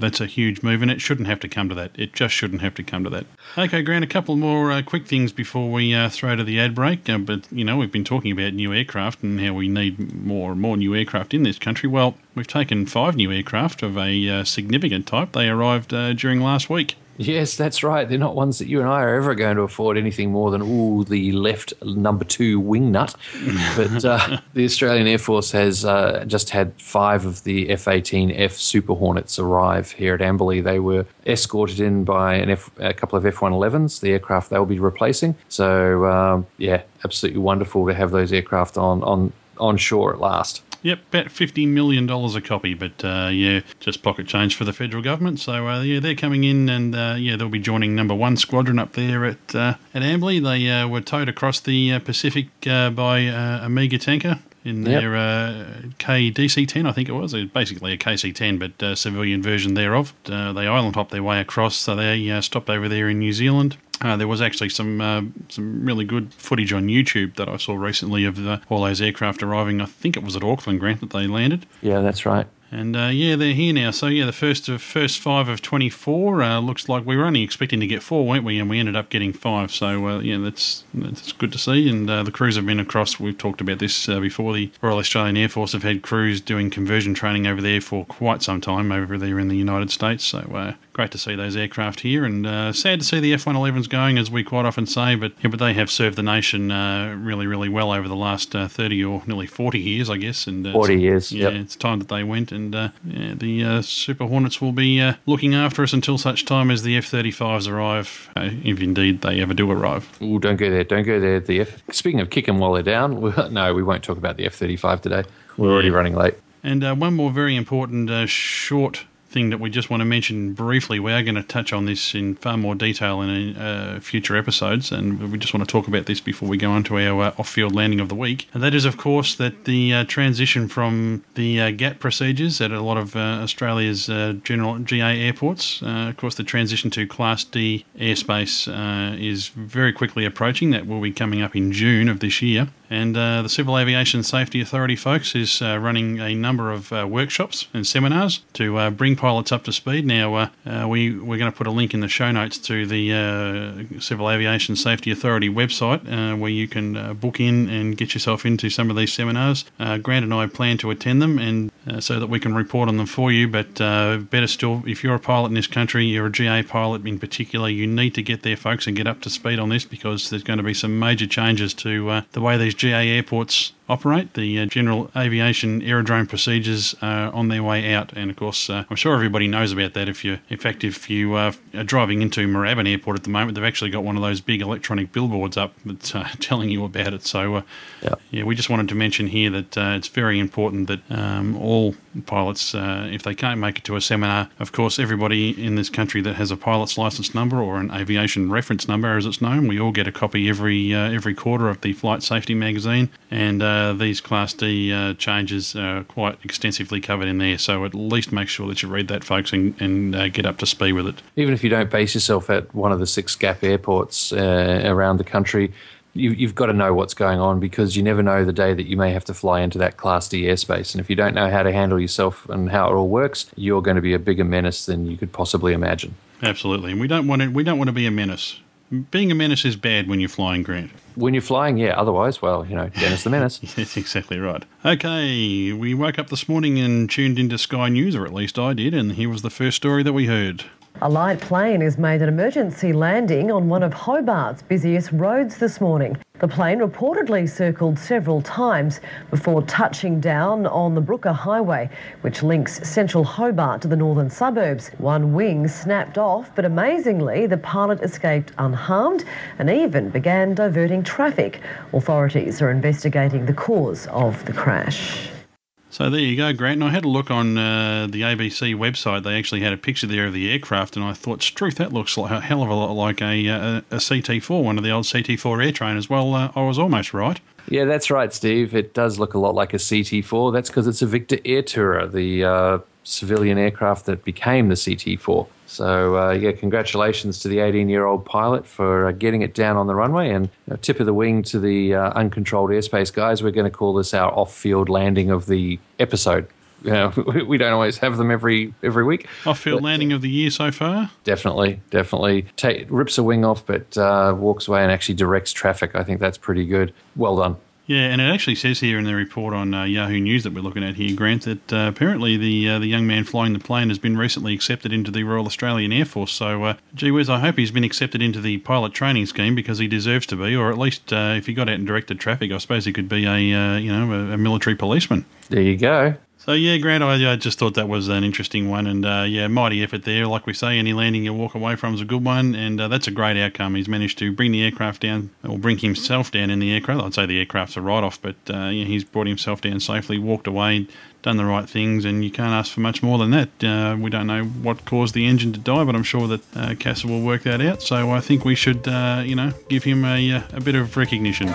that's a huge move, and it shouldn't have to come to that. It just shouldn't have to come to that. Okay, Grant. A couple more uh, quick things before we uh, throw to the ad break. Uh, but you know, we've been talking about new aircraft and how we need more and more new aircraft in this country. Well, we've taken five new aircraft of a significant significant type. They arrived uh, during last week. Yes, that's right. They're not ones that you and I are ever going to afford anything more than all the left number two wing nut. but uh, the Australian Air Force has uh, just had five of the F-18F Super Hornets arrive here at Amberley. They were escorted in by an F, a couple of F-111s, the aircraft they will be replacing. So um, yeah, absolutely wonderful to have those aircraft on on on shore at last. Yep, about fifty million dollars a copy, but uh, yeah, just pocket change for the federal government. So uh, yeah, they're coming in, and uh, yeah, they'll be joining Number One Squadron up there at uh, at Amberley. They uh, were towed across the uh, Pacific uh, by uh, a mega tanker in Yep. their uh, KDC-10, I think it was. It was basically a KC-10, but uh, civilian version thereof. Uh, they island hopped their way across, so they uh, stopped over there in New Zealand. Uh, there was actually some uh, some really good footage on YouTube that I saw recently of uh, all those aircraft arriving. I think it was at Auckland, Grant, that they landed. Yeah, that's right. And uh, yeah, they're here now. So yeah, the first of first five of twenty four uh, looks like we were only expecting to get four, weren't we? And we ended up getting five. So uh, yeah, that's that's good to see. And uh, the crews have been across. We've talked about this uh, before. The Royal Australian Air Force have had crews doing conversion training over there for quite some time over there in the United States. So uh, great to see those aircraft here, and uh, sad to see the F-111s going, as we quite often say. But yeah, but they have served the nation uh, really, really well over the last uh, thirty or nearly forty years, I guess. And uh, 40 so- years, Yeah, yep. it's time that they went, and uh, yeah, the uh, Super Hornets will be uh, looking after us until such time as the F-35s arrive, uh, if indeed they ever do arrive. Oh, don't go there. Don't go there. The F- Speaking of kicking while they're down, no, we won't talk about the F 35 today. We're already running late. And uh, one more very important uh, short thing that we just want to mention briefly. We are going to touch on this in far more detail in uh, future episodes, and we just want to talk about this before we go on to our uh, off-field landing of the week. And that is, of course, that the uh, transition from the uh, GAAP procedures at a lot of uh, Australia's uh, general GA airports, of course, the transition to Class D airspace is very quickly approaching. That will be coming up in June of this year. And uh, the Civil Aviation Safety Authority, folks, is uh, running a number of uh, workshops and seminars to uh, bring pilots up to speed. Now, uh, uh, we, we're going to put a link in the show notes to the Civil Aviation Safety Authority website where you can book in and get yourself into some of these seminars. Grant and I plan to attend them and so that we can report on them for you. But better still, if you're a pilot in this country, you're a GA pilot in particular, you need to get there, folks, and get up to speed on this because there's going to be some major changes to the way these GA airports operate. The uh, general aviation aerodrome procedures are on their way out, and of course, uh, I'm sure everybody knows about that. If you, in fact, if you uh, are driving into Moorabbin Airport at the moment, they've actually got one of those big electronic billboards up that's uh, telling you about it. So, uh, Yeah. yeah, we just wanted to mention here that uh, it's very important that um, all pilots, uh, if they can't make it to a seminar, of course, everybody in this country that has a pilot's license number or an aviation reference number, as it's known, we all get a copy every uh, every quarter of the Flight Safety magazine, and uh, these Class D uh, changes are quite extensively covered in there. So at least make sure that you read that, folks, and, and uh, get up to speed with it. Even if you don't base yourself at one of the six GAAP airports uh, around the country, you, you've got to know what's going on because you never know the day that you may have to fly into that Class D airspace. And if you don't know how to handle yourself and how it all works, you're going to be a bigger menace than you could possibly imagine. Absolutely, and we don't want to we don't want to be a menace. Being a menace is bad when you're flying, Grant. When you're flying, yeah. Otherwise, well, you know, Dennis the Menace. That's exactly right. Okay, we woke up this morning and tuned into Sky News, or at least I did, and here was the first story that we heard. A light plane has made an emergency landing on one of Hobart's busiest roads this morning. The plane reportedly circled several times before touching down on the Brooker Highway, which links central Hobart to the northern suburbs. One wing snapped off, but amazingly, the pilot escaped unharmed and even began diverting traffic. Authorities are investigating the cause of the crash. So there you go, Grant. And I had a look on uh, the ABC website. They actually had a picture there of the aircraft, and I thought, truth, that looks like a hell of a lot like a, uh, a CT4, one of the old CT4 air trainers. Well, uh, I was almost right. Yeah, that's right, Steve. It does look a lot like a CT4. That's because it's a Victa Airtourer, the uh, civilian aircraft that became the CT4. So, uh, yeah, congratulations to the 18 year old pilot for uh, getting it down on the runway. And you know, tip of the wing to the uh, uncontrolled airspace guys. We're going to call this our off field landing of the episode. You know, we don't always have them every every week. Off field landing of the year so far. Definitely, definitely. Ta rips a wing off, but uh, walks away and actually directs traffic. I think that's pretty good. Well done. Yeah, and it actually says here in the report on uh, Yahoo News that we're looking at here, Grant, that uh, apparently the uh, the young man flying the plane has been recently accepted into the Royal Australian Air Force. So, uh, gee whiz, I hope he's been accepted into the pilot training scheme because he deserves to be, or at least uh, if he got out and directed traffic, I suppose he could be a uh, you know a, a military policeman. There you go. So yeah, Grant, I, I just thought that was an interesting one, and uh, yeah, mighty effort there. Like we say, any landing you walk away from is a good one, and uh, that's a great outcome. He's managed to bring the aircraft down, or bring himself down in the aircraft. I'd say the aircraft's a write-off, but uh, yeah, he's brought himself down safely, walked away, done the right things, and you can't ask for much more than that. Uh, we don't know what caused the engine to die, but I'm sure that uh, will work that out. So I think we should, uh, you know, give him a, uh, a bit of recognition.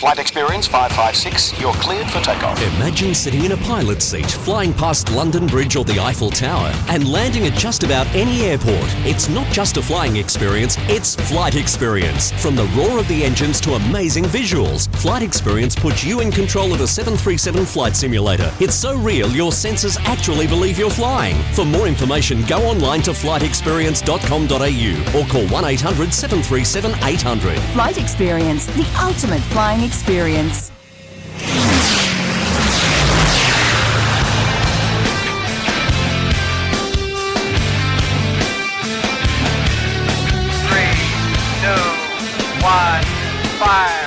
Flight Experience 556, you're cleared for takeoff. Imagine sitting in a pilot's seat, flying past London Bridge or the Eiffel Tower, and landing at just about any airport. It's not just a flying experience, it's flight experience. From the roar of the engines to amazing visuals, Flight Experience puts you in control of a 737 flight simulator. It's so real, your senses actually believe you're flying. For more information, go online to flightexperience.com.au or call 1 800 737 800. Flight Experience, the ultimate flying experience. Two, one, fire.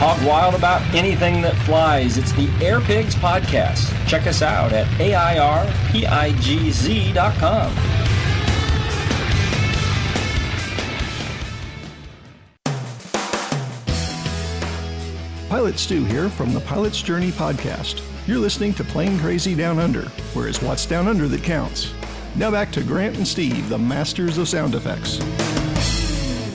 Hog wild about anything that flies. It's the Air Pigs podcast. Check us out at AIRPIGZ.com. Pilot Stu here from the Pilot's Journey podcast. You're listening to Plane Crazy Down Under, where it's what's down under that counts. Now back to Grant and Steve, the masters of sound effects.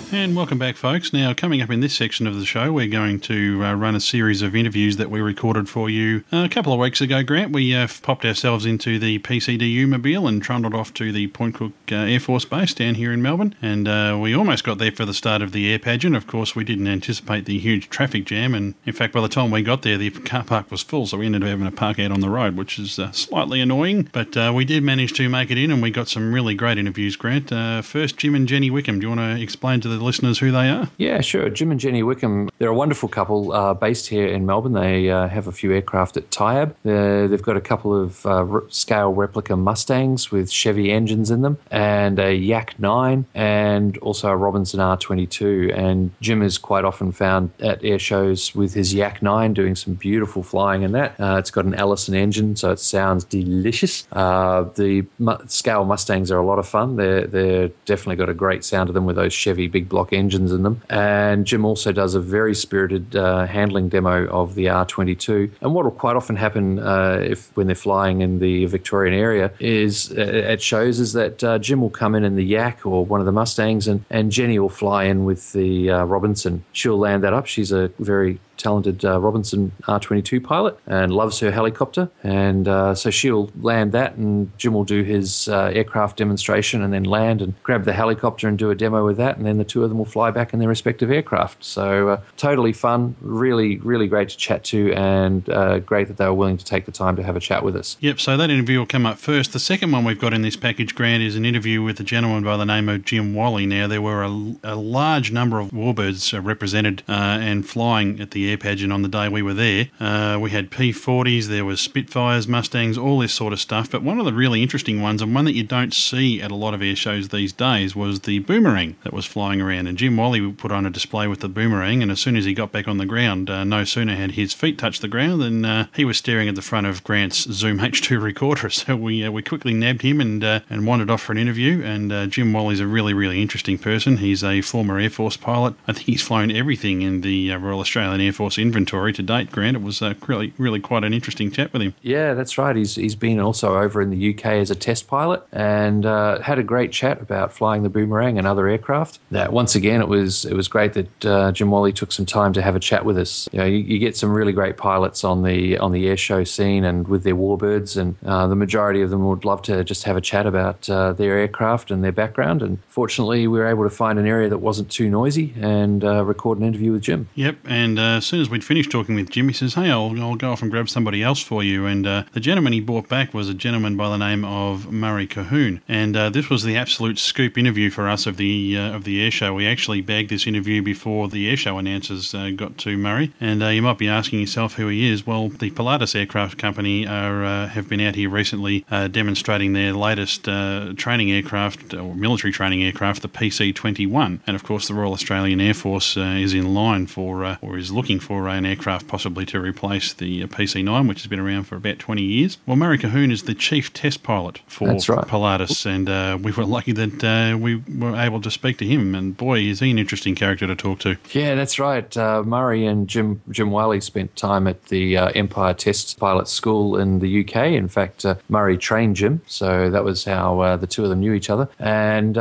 And welcome back, folks. Now, coming up in this section of the show, we're going to uh, run a series of interviews that we recorded for you a couple of weeks ago, Grant. We uh, popped ourselves into the PCDU mobile and trundled off to the Point Cook uh, Air Force Base down here in Melbourne. And uh, we almost got there for the start of the air pageant. Of course, we didn't anticipate the huge traffic jam. And in fact, by the time we got there, the car park was full. So we ended up having to park out on the road, which is uh, slightly annoying. But we did manage to make it in and we got some really great interviews, Grant. first, Jim and Jenny Wickham. Do you want to explain to the listeners who they are? Yeah, sure. Jim and Jenny Wickham, they're a wonderful couple uh, based here in Melbourne. They uh, have a few aircraft at Tyab. Uh, they've got a couple of uh, scale replica Mustangs with Chevy engines in them, and a Yak 9, and also a Robinson R22. And Jim is quite often found at air shows with his Yak 9 doing some beautiful flying in that. Uh, it's got an Allison engine, so it sounds delicious. Uh, the mu- scale Mustangs are a lot of fun. They're, they're definitely got a great sound to them with those Chevy big block engines in them. And Jim also does a very spirited uh, handling demo of the R22. And what will quite often happen uh, if when they're flying in the Victorian area is uh, at shows is that uh, Jim will come in in the Yak or one of the Mustangs, and, and Jenny will fly in with the uh, Robinson. She'll land that up. She's a very talented uh, Robinson R22 pilot and loves her helicopter. And uh, so she'll land that, and Jim will do his uh, aircraft demonstration and then land and grab the helicopter and do a demo with that. And then the two of them will fly back in their respective aircraft. So uh, totally fun, really, really great to chat to, and uh, great that they were willing to take the time to have a chat with us. Yep, so that interview will come up first. The second one we've got in this package, Grant, is an interview with a gentleman by the name of Jim Whalley. Now, there were a, a large number of warbirds uh, represented and flying at the air pageant on the day we were there. Uh, we had P40s, there was Spitfires, Mustangs, all this sort of stuff. But one of the really interesting ones, and one that you don't see at a lot of air shows these days, was the boomerang that was flying around. And Jim Whalley put on a display with the boomerang, and as soon as he got back on the ground, uh, no sooner had his feet touched the ground than uh, he was staring at the front of Grant's Zoom H2 recorder. So we uh, we quickly nabbed him and uh, and wandered off for an interview. And uh, Jim Whalley's a really really interesting person. He's a former Air Force pilot. I think he's flown everything in the Royal Australian Air Force inventory to date. Grant, it was uh, really really quite an interesting chat with him. Yeah, that's right. He's he's been also over in the UK as a test pilot and uh, had a great chat about flying the boomerang and other aircraft. That once again, it was it was great that uh, Jim Whalley took some time to have a chat with us. You know, you, you, get some really great pilots on the on the air show scene and with their warbirds, and uh, the majority of them would love to just have a chat about uh, their aircraft and their background. And fortunately, we were able to find an area that wasn't too noisy and uh, record an interview with Jim. Yep, and uh, soon as we'd finished talking with Jim, he says, "Hey, I'll, I'll go off and grab somebody else for you." And uh, the gentleman he brought back was a gentleman by the name of Murray Cahoon, and uh, this was the absolute scoop interview for us of the uh, of the air show. We actually bagged this interview before the air show announcers uh, got to Murray, and uh, you might be asking yourself who he is. Well, the Pilatus Aircraft Company are uh, have been out here recently demonstrating their latest training aircraft or military training aircraft, the PC-21, and of course the Royal Australian Air Force is in line for or is looking for an aircraft possibly to replace the PC-9, which has been around for about 20 years. Well, Murray Cahoon is the chief test pilot for right. Pilatus, and uh, we were lucky that uh, we were able to speak to him. And boy, is he an interesting character to talk to. Yeah, that's right. Uh, Murray and Jim Jim Wiley spent time at the uh, Empire Test Pilot School in the UK. In fact, uh, Murray trained Jim, so that was how uh, the two of them knew each other. And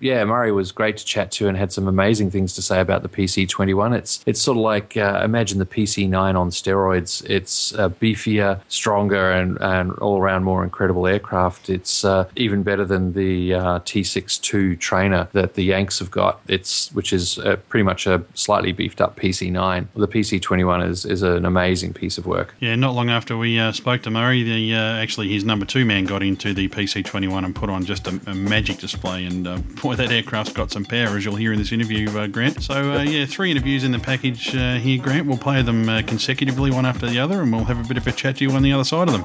yeah, Murray was great to chat to and had some amazing things to say about the PC-21. It's it's sort of like imagine the PC-9 on steroids. It's beefier, stronger, and and all around more incredible aircraft. It's even better than the uh, T62 trainer that the Yanks have got. It's which is uh, pretty much a slightly beefed up PC9. The PC21 is is an amazing piece of work. Yeah, not long after we uh, spoke to Murray, the uh, actually his number two man got into the PC21 and put on just a, a magic display. And uh, boy, that aircraft's got some power, as you'll hear in this interview, uh, Grant. So yeah, three interviews in the package here, Grant. We'll play them consecutively, one after the other, and we'll have a bit of a chat to you on the other side of them.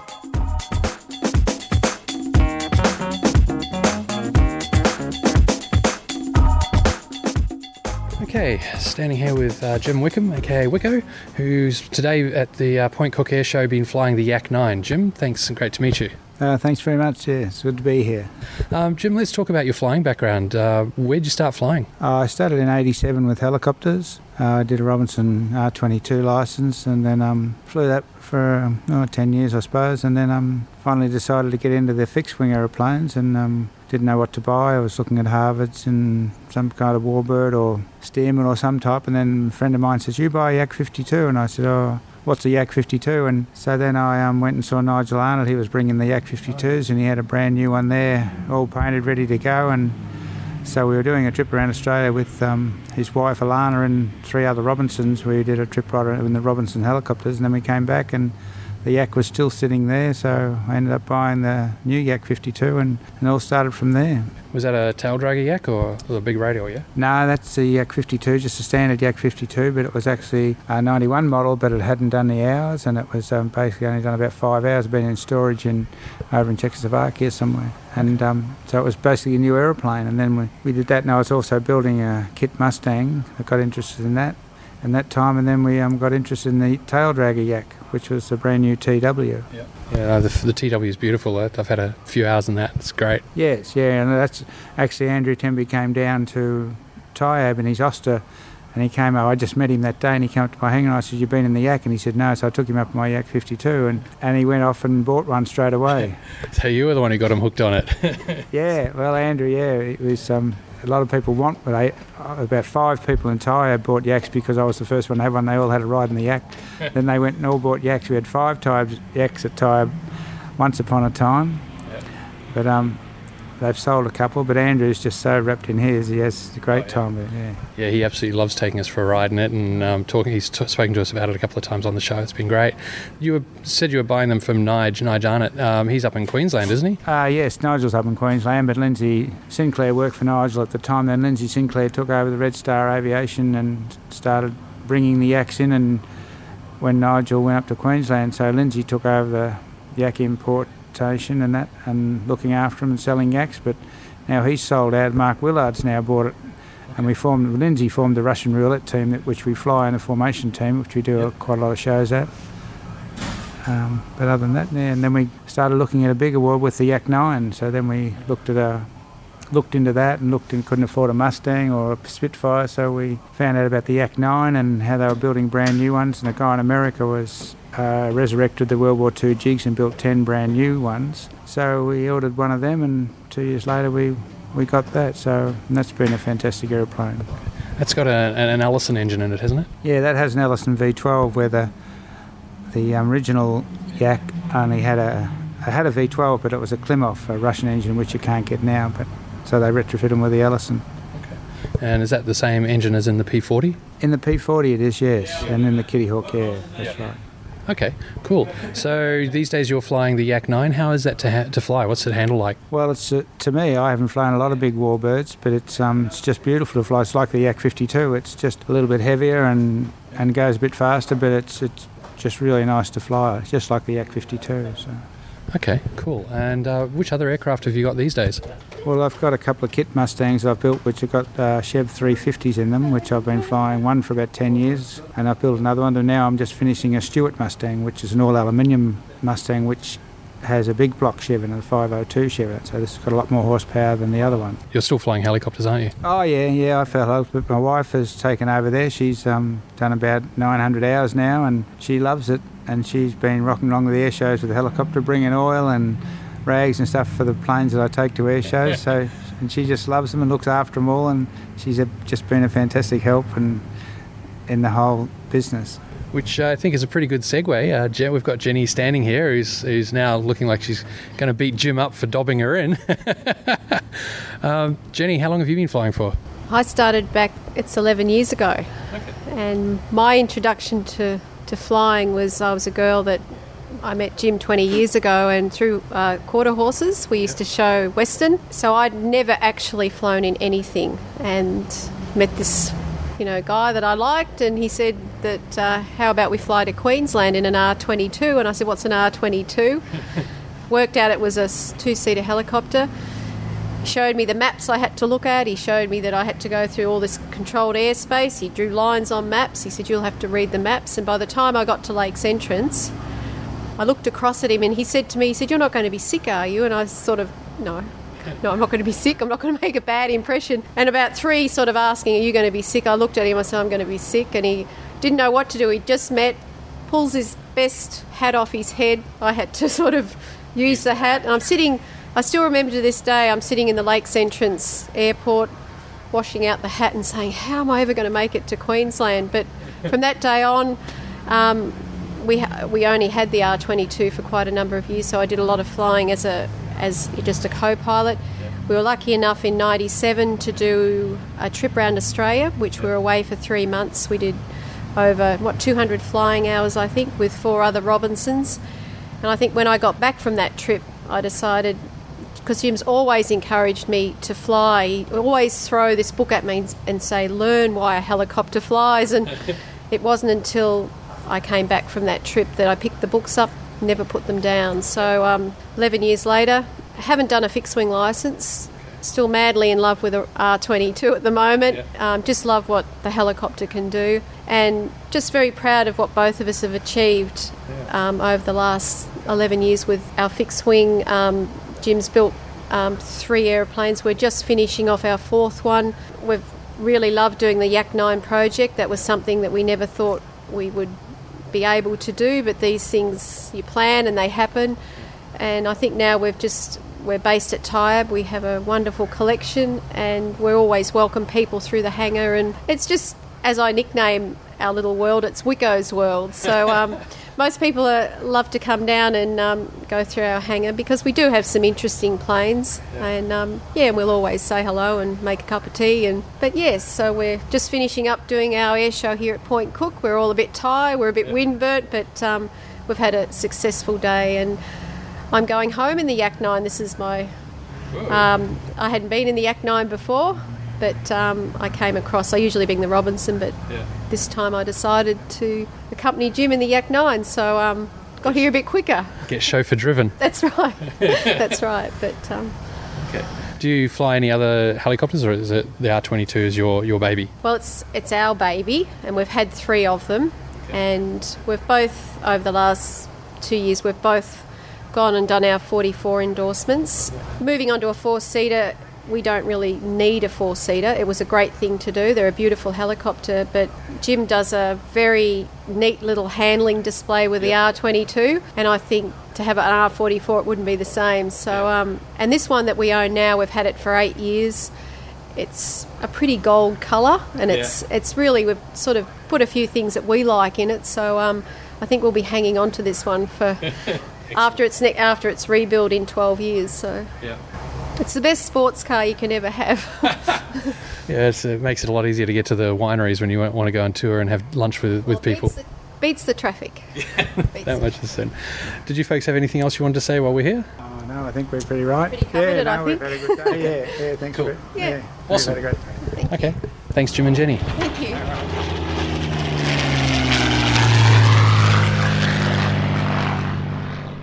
Okay, standing here with uh, Jim Wickham, aka Wicko, who's today at the uh, Point Cook Air Show been flying the Yak 9. Jim, thanks and great to meet you. Uh, thanks very much. Yeah, it's good to be here. Um, Jim, let's talk about your flying background. Uh, where'd you start flying? Uh, I started in '87 with helicopters. Uh, I did a Robinson R22 license and then um, flew that for um, oh, 10 years, I suppose. And then um, finally decided to get into the fixed wing aeroplanes and um, didn't know what to buy. I was looking at Harvards and some kind of Warbird or Stearman or some type. And then a friend of mine says, You buy a Yak 52? And I said, Oh, what's a Yak 52? And so then I um, went and saw Nigel Arnold. He was bringing the Yak 52s and he had a brand new one there, all painted, ready to go. And so we were doing a trip around Australia with um, his wife Alana and three other Robinsons. We did a trip right in the Robinson helicopters, and then we came back and the Yak was still sitting there, so I ended up buying the new Yak 52 and, and all started from there. Was that a tail dragger Yak or a big radial, yeah? No, that's the Yak 52, just a standard Yak 52, but it was actually a 91 model, but it hadn't done the hours and it was um, basically only done about five hours, been in storage in over in Czechoslovakia somewhere. And um, so it was basically a new aeroplane. And then we, we did that, and I was also building a kit Mustang. I got interested in that in that time, and then we um, got interested in the tail dragger yak, which was a brand new TW. Yeah, yeah the, the TW is beautiful. I've had a few hours in that. It's great. Yes, yeah, and that's actually Andrew Temby came down to Tyab in his Auster. And he came up, I just met him that day and he came up to my hangar and I said, You've been in the Yak? And he said, No. So I took him up in my Yak 52 and, and he went off and bought one straight away. so you were the one who got him hooked on it? yeah, well, Andrew, yeah, it was um, a lot of people want, but I, about five people in Tyab bought yaks because I was the first one to have one. They all had a ride in the yak. then they went and all bought yaks. We had five types yaks at Tyab once upon a time. But um, they've sold a couple, but Andrew's just so wrapped in his. He has a great oh, yeah. time with it. Yeah. yeah, he absolutely loves taking us for a ride in it and um, talking. He's t- spoken to us about it a couple of times on the show. It's been great. You were, said you were buying them from Nige, Nige Arnott. Um, he's up in Queensland, isn't he? Uh, yes, Nigel's up in Queensland, but Lindsay Sinclair worked for Nigel at the time. Then Lindsay Sinclair took over the Red Star Aviation and started bringing the yaks in. And when Nigel went up to Queensland, so Lindsay took over the yak import and that, and looking after them and selling yaks. But now he's sold out. Mark Willard's now bought it, and we formed. Lindsay formed the Russian roulette team, that, which we fly in the formation team, which we do yep. quite a lot of shows at. Um, but other than that, yeah, and then we started looking at a bigger world with the Yak 9. So then we looked at a looked into that and looked and couldn't afford a Mustang or a Spitfire, so we found out about the Yak 9 and how they were building brand new ones. And a guy in America was uh, resurrected the World War II jigs and built 10 brand new ones. So we ordered one of them, and two years later we, we got that. So that's been a fantastic aeroplane. That's got a, an Allison engine in it, hasn't it? Yeah, that has an Allison V12 where the the original Yak only had a had a V12, but it was a Klimov, a Russian engine, which you can't get now. But so they retrofit them with the Allison. Okay. And is that the same engine as in the P40? In the P40 it is, yes, and in the Kitty Hawk, yeah, that's right. Okay, cool. So these days you're flying the Yak 9. How is that to, ha- to fly? What's it handle like? Well, it's uh, to me, I haven't flown a lot of big warbirds, but it's um, it's just beautiful to fly. It's like the Yak 52. It's just a little bit heavier and, and goes a bit faster, but it's it's just really nice to fly. It's just like the Yak 52. So. Okay, cool. And uh, which other aircraft have you got these days? Well, I've got a couple of kit Mustangs I've built, which have got uh, Chev 350s in them, which I've been flying one for about 10 years, and I've built another one. And now I'm just finishing a Stewart Mustang, which is an all aluminium Mustang, which has a big block Chev and a 502 Chev in it. So this has got a lot more horsepower than the other one. You're still flying helicopters, aren't you? Oh yeah, yeah. I fell off, but my wife has taken over there. She's um, done about 900 hours now, and she loves it. And she's been rocking along with the air shows with the helicopter, bringing oil and rags and stuff for the planes that I take to air shows. So, and she just loves them and looks after them all. And she's a, just been a fantastic help and in the whole business. Which I think is a pretty good segue. Uh, Je- we've got Jenny standing here, who's, who's now looking like she's going to beat Jim up for dobbing her in. um, Jenny, how long have you been flying for? I started back, it's 11 years ago. And my introduction to, to flying was I was a girl that I met Jim 20 years ago, and through uh, quarter horses, we used to show Western. So I'd never actually flown in anything and met this you know, guy that I liked, and he said that uh, how about we fly to Queensland in an R22? And I said, what's an R22? Worked out it was a two-seater helicopter. Showed me the maps I had to look at. He showed me that I had to go through all this controlled airspace. He drew lines on maps. He said, you'll have to read the maps. And by the time I got to Lakes Entrance, I looked across at him and he said to me, he said, you're not going to be sick, are you? And I sort of, no, no, I'm not going to be sick. I'm not going to make a bad impression. And about three, sort of asking, Are you going to be sick? I looked at him. I said, I'm going to be sick. And he didn't know what to do. He just met, pulls his best hat off his head. I had to sort of use the hat. And I'm sitting, I still remember to this day, I'm sitting in the Lakes Entrance airport, washing out the hat and saying, How am I ever going to make it to Queensland? But from that day on, um, we, ha- we only had the R22 for quite a number of years, so I did a lot of flying as a as just a co-pilot. We were lucky enough in '97 to do a trip around Australia, which we were away for three months. We did over what 200 flying hours, I think, with four other Robinsons. And I think when I got back from that trip, I decided because Jim's always encouraged me to fly. He always throw this book at me and say, "Learn why a helicopter flies." And it wasn't until I came back from that trip that I picked the books up never put them down. So, um, 11 years later, I haven't done a fixed wing license. Still madly in love with a R22 at the moment. Yeah. Um, just love what the helicopter can do, and just very proud of what both of us have achieved um, over the last 11 years with our fixed wing. Jim's built um, three airplanes. We're just finishing off our fourth one. We've really loved doing the Yak 9 project. That was something that we never thought we would be able to do, but these things you plan and they happen. And I think now we've just we're based at Tyab. We have a wonderful collection, and we always welcome people through the hangar. And it's just as I nickname our little world, it's Wicko's world. So um, most people are, love to come down and um, go through our hangar because we do have some interesting planes. And um, yeah, we'll always say hello and make a cup of tea. And but yes, so we're just finishing up doing our air show here at Point Cook. We're all a bit tired, we're a bit windburnt, but um, we've had a successful day. And I'm going home in the Yak 9. This is my. Um, I hadn't been in the Yak 9 before, but um, I came across. I usually being the Robinson, but yeah. this time I decided to accompany Jim in the Yak 9. So um, got here a bit quicker. Get chauffeur driven. That's right. That's right. But um, okay. Do you fly any other helicopters, or is it the R22 is your, your baby? Well, it's it's our baby, and we've had three of them, okay. and we've both over the last two years we've both gone and done our 44 endorsements. Moving on to a four seater, we don't really need a four seater. It was a great thing to do. They're a beautiful helicopter, but Jim does a very neat little handling display with the R22, and I think to have an R44 it wouldn't be the same. So, um, and this one that we own now, we've had it for eight years. It's a pretty gold colour, and it's yeah. it's really we've sort of put a few things that we like in it. So um, I think we'll be hanging on to this one for after its ne- after its rebuild in 12 years. So yeah. It's the best sports car you can ever have. Yeah, it's, it makes it a lot easier to get to the wineries when you want to go on tour and have lunch with, with people. Beats the, beats the traffic. That much is certain. Did you folks have anything else you wanted to say while we're here? Oh, no, I think we're pretty right. Pretty covered yeah, it, no, I we've think. had a good day. Yeah, yeah, thanks Cool. for it. Yeah. Yeah, Awesome. We've had a great day. Okay. Thanks, Jim and Jenny. Thank you.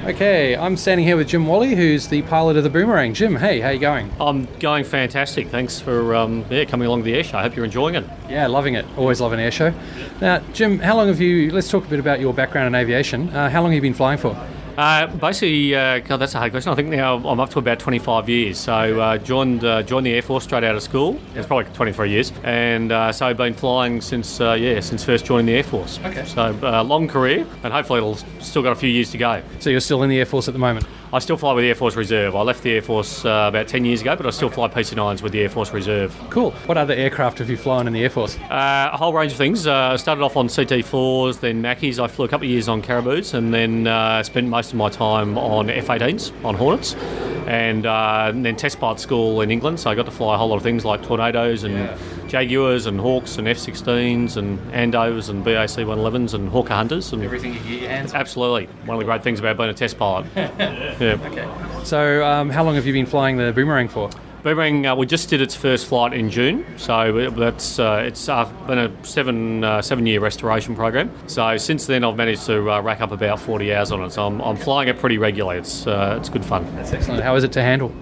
Okay, I'm standing here with Jim Whalley, who's the pilot of the Boomerang. Jim, hey, how you going? I'm going fantastic. Thanks for um, yeah, coming along to the air show. I hope you're enjoying it. Yeah, loving it. Always love an air show. Now, Jim, how long have you? Let's talk a bit about your background in aviation. Uh, how long have you been flying for? Uh, basically, uh, God, that's a hard question. I think now I'm up to about 25 years. So uh, joined uh, joined the Air Force straight out of school. It's probably 23 years, and uh, so I've been flying since uh, yeah since first joining the Air Force. Okay. So uh, long career, and hopefully it'll still got a few years to go. So you're still in the Air Force at the moment? I still fly with the Air Force Reserve. I left the Air Force uh, about 10 years ago, but I still fly PC9s with the Air Force Reserve. Cool. What other aircraft have you flown in the Air Force? Uh, a whole range of things. Uh, started off on CT4s, then Macchis. I flew a couple of years on Caribous, and then uh, spent most of my time on F-18s, on Hornets, and, uh, and then test pilot school in England. So I got to fly a whole lot of things like Tornadoes and Jaguars and Hawks and F-16s and Andovers and BAC 111s and Hawker Hunters. And Everything you get your hands on. Absolutely. One of the great things about being a test pilot. yeah. Okay. So, um, how long have you been flying the Boomerang for? Boomerang, uh, we just did its first flight in June, so that's uh, it's uh, been a seven uh, seven year restoration program. So since then, I've managed to uh, rack up about forty hours on it. So I'm, I'm flying it pretty regularly. It's uh, it's good fun. That's excellent. How is it to handle?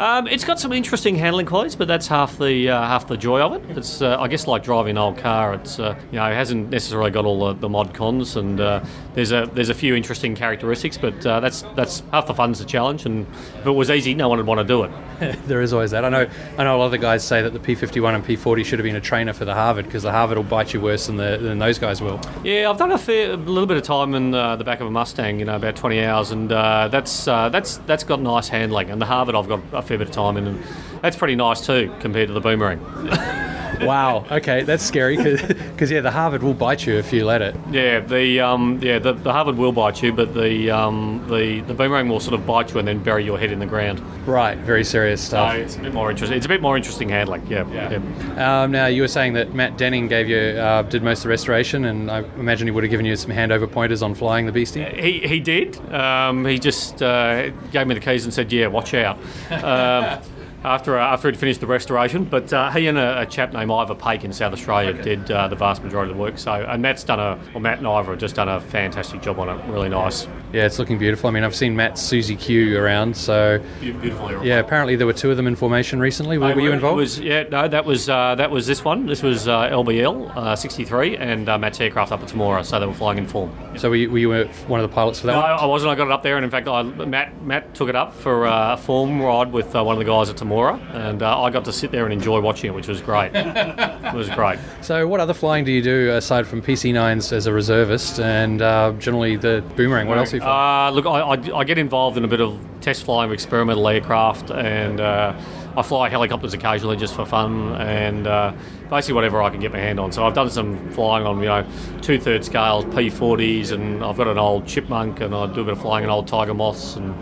Um, it's got some interesting handling qualities, but that's half the uh, half the joy of it. It's uh, I guess like driving an old car. It's uh, you know it hasn't necessarily got all the, the mod cons, and uh, there's a there's a few interesting characteristics, but uh, that's that's half the fun's the challenge. And if it was easy, no one would want to do it. there is always that. I know. I know a lot of the guys say that the P51 and P40 should have been a trainer for the Harvard because the Harvard will bite you worse than the than those guys will. Yeah, I've done a, fair, a little bit of time in uh, the back of a Mustang, you know, about 20 hours, and uh, that's uh, that's that's got nice handling. And the Harvard, I've got a fair bit of time in, and that's pretty nice too compared to the Boomerang. wow. Okay, that's scary because yeah, the Harvard will bite you if you let it. Yeah, the um, yeah the, the Harvard will bite you, but the um, the the Boomerang will sort of bite you and then bury your head in the ground. Right. Very serious So stuff. it's a bit more interesting. It's a bit more interesting handling. Yeah. yeah. Um, now you were saying that Matt Denning gave you uh, did most of the restoration, and I imagine he would have given you some handover pointers on flying the beastie. He, he did. Um, he just uh, gave me the keys and said, "Yeah, watch out." After uh, after he'd finished the restoration, but uh, he and a, a chap named Ivor Pake in South Australia did uh, the vast majority of the work. So, and Matt's done a, well, Matt and Ivor have just done a fantastic job on it. Really nice. Yeah, it's looking beautiful. I mean, I've seen Matt's Susie Q around, so Beautiful. yeah. Apparently, there were two of them in formation recently. Were, were you involved? Was, yeah, no, that was uh, that was this one. This was uh, LBL uh, 63 and uh, Matt's aircraft up at Temora, so they were flying in form. So were you, were you uh, one of the pilots for that No, one? I wasn't. I got it up there, and in fact, I, Matt Matt took it up for uh, a form ride with uh, one of the guys at Temora, and uh, I got to sit there and enjoy watching it, which was great. it was great. So, what other flying do you do aside from PC9s as a reservist and uh, generally the Boomerang? What else do you fly? Uh, look, I, I, I get involved in a bit of test flying of experimental aircraft, and uh, I fly helicopters occasionally just for fun, and uh, basically whatever I can get my hand on. So I've done some flying on you know two third scales, P40s, and I've got an old Chipmunk, and I do a bit of flying on old Tiger Moths, and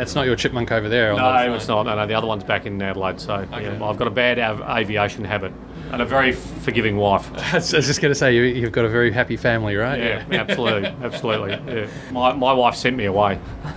That's not your chipmunk over there. no, it's not. No, no, the other one's back in Adelaide. So yeah, I've got a bad av- aviation habit and a very forgiving wife. I was just going to say you, you've got a very happy family, right? Yeah, absolutely, absolutely. Yeah. My, my wife sent me away.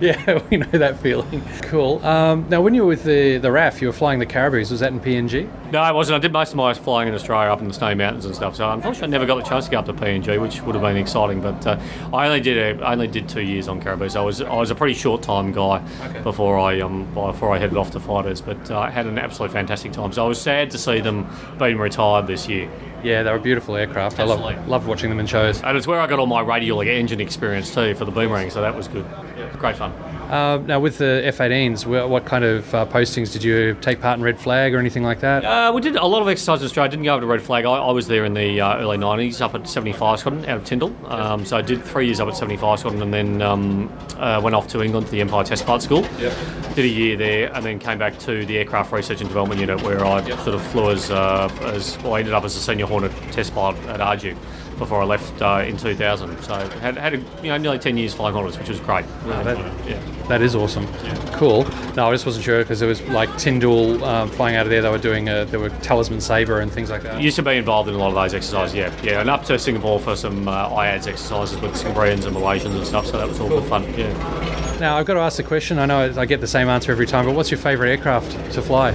yeah, we know that feeling. Cool. Um, now, when you were with the the RAF, you were flying the Caribous. Was that in PNG? No, I wasn't. I did most of my flying in Australia up in the Snowy Mountains and stuff. So unfortunately, I never got the chance to go up to PNG, which would have been exciting. But uh, I only did a, I only did two years on Caribou. So I was I was a pretty short time guy before I um before I headed off to fighters. But uh, I had an absolutely fantastic time. So I was sad to see them being retired this year. Yeah, they were beautiful aircraft. I love loved watching them in shows. And it's where I got all my radial engine experience too for the boomerang. So that was good. Was great fun. Uh, now, with the F-18s, wh- what kind of uh, postings did you take part in Red Flag or anything like that? Uh, we did a lot of exercise in Australia. I didn't go over to Red Flag. I, I was there in the uh, early 90s up at 75 Squadron out of Tyndall. Um, so I did three years up at 75 Squadron and then um, uh, went off to England to the Empire Test Pilot School. Yep. Did a year there and then came back to the Aircraft Research and Development Unit where I sort of flew as, uh, as well, I ended up as a senior Hornet test pilot at ARDU. before I left uh, in 2000. So had had a, you know nearly 10 years flying Hornets, which was great. that- yeah. That is awesome. Cool. No, I just wasn't sure because there was like Tyndall um, flying out of there. They were doing a, there were Talisman Saber and things like that. Used to be involved in a lot of those exercises, yeah, yeah, and up to Singapore for some uh, IADS exercises with Singaporeans and Malaysians and stuff. So that was all good fun. Yeah. Now I've got to ask the question. I know I get the same answer every time, but what's your favourite aircraft to fly?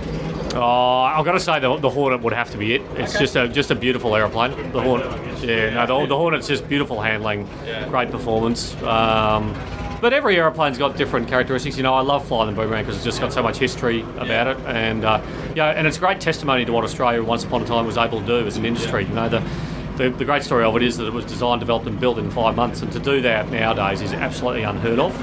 Oh, I've got to say the, the Hornet would have to be it. It's just a just a beautiful aeroplane. The Hornet, yeah, no, the, the Hornet's just beautiful handling, great performance. Um, but every aeroplane's got different characteristics. You know, I love flying the Boomerang because it's just got so much history about it, and uh, yeah, and it's great testimony to what Australia once upon a time was able to do as an industry. You know, the, the the great story of it is that it was designed, developed, and built in five months, and to do that nowadays is absolutely unheard of.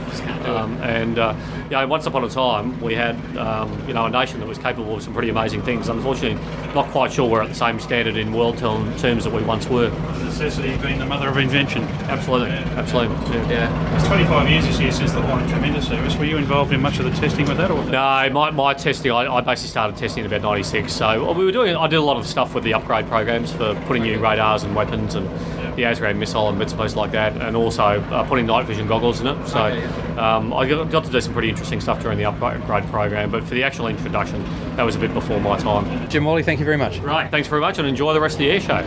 Um, and uh, you know, once upon a time, we had um, you know a nation that was capable of some pretty amazing things. Unfortunately, not quite sure we're at the same standard in world term- terms that we once were. Necessity being the mother of invention. Absolutely, absolutely. Yeah. It's 25 years this year since the Hornet came into service. Were you involved in much of the testing with that? Or No, my, my testing, I, I basically started testing in about 96. So we were doing, I did a lot of stuff with the upgrade programs for putting new radars and weapons and the ASRAAM missile and bits and pieces like that, and also uh, putting night vision goggles in it. So um, I got, got to do some pretty interesting stuff during the upgrade program, but for the actual introduction, that was a bit before my time. Jim Whalley, thank you very much. Right, thanks very much and enjoy the rest of the air show.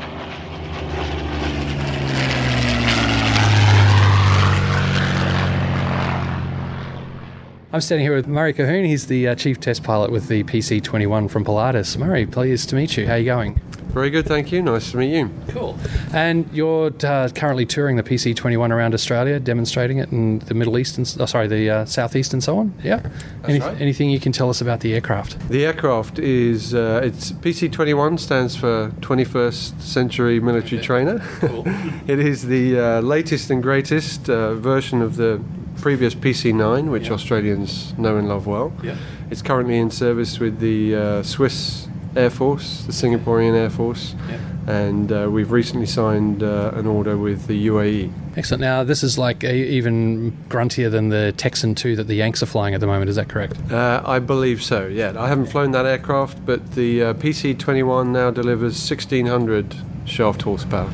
I'm standing here with Murray Cahoon. He's the uh, chief test pilot with the PC-21 from Pilatus. Murray, pleased to meet you. How are you going? Very good, thank you. Nice to meet you. Cool. And you're uh, currently touring the PC-21 around Australia, demonstrating it in the Middle East and oh, sorry, the uh, Southeast and so on. Yeah. Any- right. Anything you can tell us about the aircraft? The aircraft is uh, it's PC21 stands for 21st Century Military Trainer. Cool. it is the uh, latest and greatest uh, version of the previous PC9, which Australians know and love well. Yeah. It's currently in service with the uh, Swiss Air Force, the Singaporean Air Force, and uh, we've recently signed uh, an order with the. UAE. Excellent. Now, this is like a, even gruntier than the Texan 2 that the Yanks are flying at the moment. Is that correct? Uh, I believe so, yeah. I haven't flown that aircraft, but the uh, PC 21 now delivers 1600 shaft horsepower.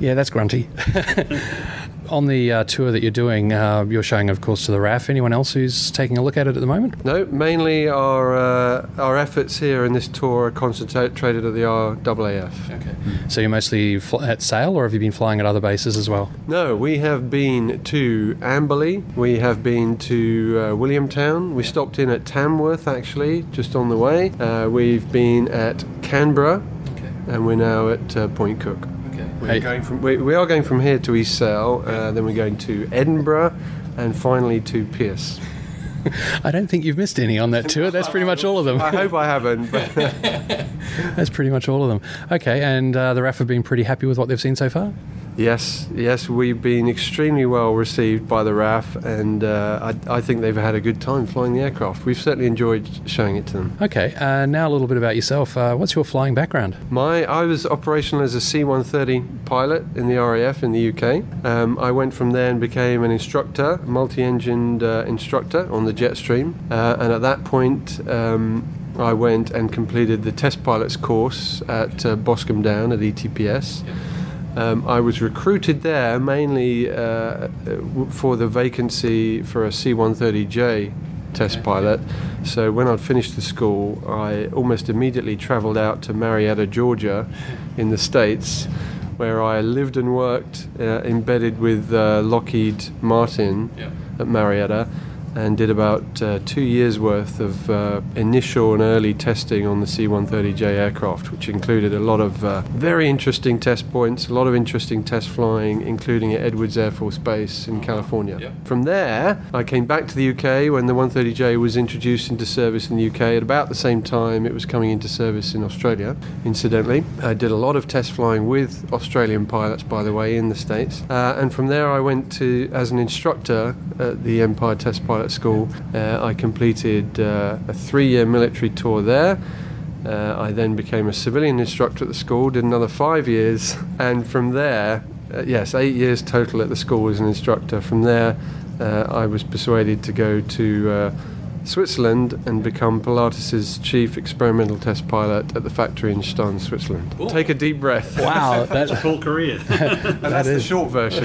Yeah, that's grunty. On the uh, tour that you're doing, uh, you're showing, of course, to the RAAF. Anyone else who's taking a look at it at the moment? No, mainly our uh, our efforts here in this tour are concentrated at the RAAF. Okay. So you're mostly fl- at Sale, or have you been flying at other bases as well? No, we have been to Amberley, we have been to uh, Williamtown, we stopped in at Tamworth actually, just on the way. Uh, we've been at Canberra, and we're now at uh, Point Cook. We're Hey. going from, we, we are going from here to East Sale, uh, then we're going to Edinburgh, and finally to Pearce. I don't think you've missed any on that tour. That's pretty much all of them. I hope I haven't. That's pretty much all of them. Okay, and uh, the RAAF have been pretty happy with what they've seen so far? Yes, yes, we've been extremely well received by the RAAF, and uh, I, I think they've had a good time flying the aircraft. We've certainly enjoyed showing it to them. Okay, uh, now a little bit about yourself. Uh, what's your flying background? My, I was operational as a C-130 pilot in the RAF in the UK. Um, I went from there and became an instructor, multi-engined uh, instructor on the Jetstream, uh, and at that point. Um, I went and completed the test pilot's course at uh, Boscombe Down at ETPS. Um, I was recruited there mainly uh, for the vacancy for a C 130J test pilot. So when I'd finished the school, I almost immediately travelled out to Marietta, Georgia, in the States, where I lived and worked uh, embedded with uh, Lockheed Martin at Marietta. And did about uh, two years worth of uh, initial and early testing on the C 130J aircraft, which included a lot of uh, very interesting test points, a lot of interesting test flying, including at Edwards Air Force Base in California. From there, I came back to the UK when the 130J was introduced into service in the UK at about the same time it was coming into service in Australia, incidentally. I did a lot of test flying with Australian pilots, by the way, in the States. Uh, and from there, I went to, as an instructor at the Empire Test Pilot School, uh, I completed uh, a three year military tour there. Uh, I then became a civilian instructor at the school, did another five years, and from there, uh, yes, eight years total at the school as an instructor. From there, uh, I was persuaded to go to uh, Switzerland and become Pilatus's chief experimental test pilot at the factory in Stans, Switzerland. Take a deep breath. Wow, That's a full career. and that's the short version.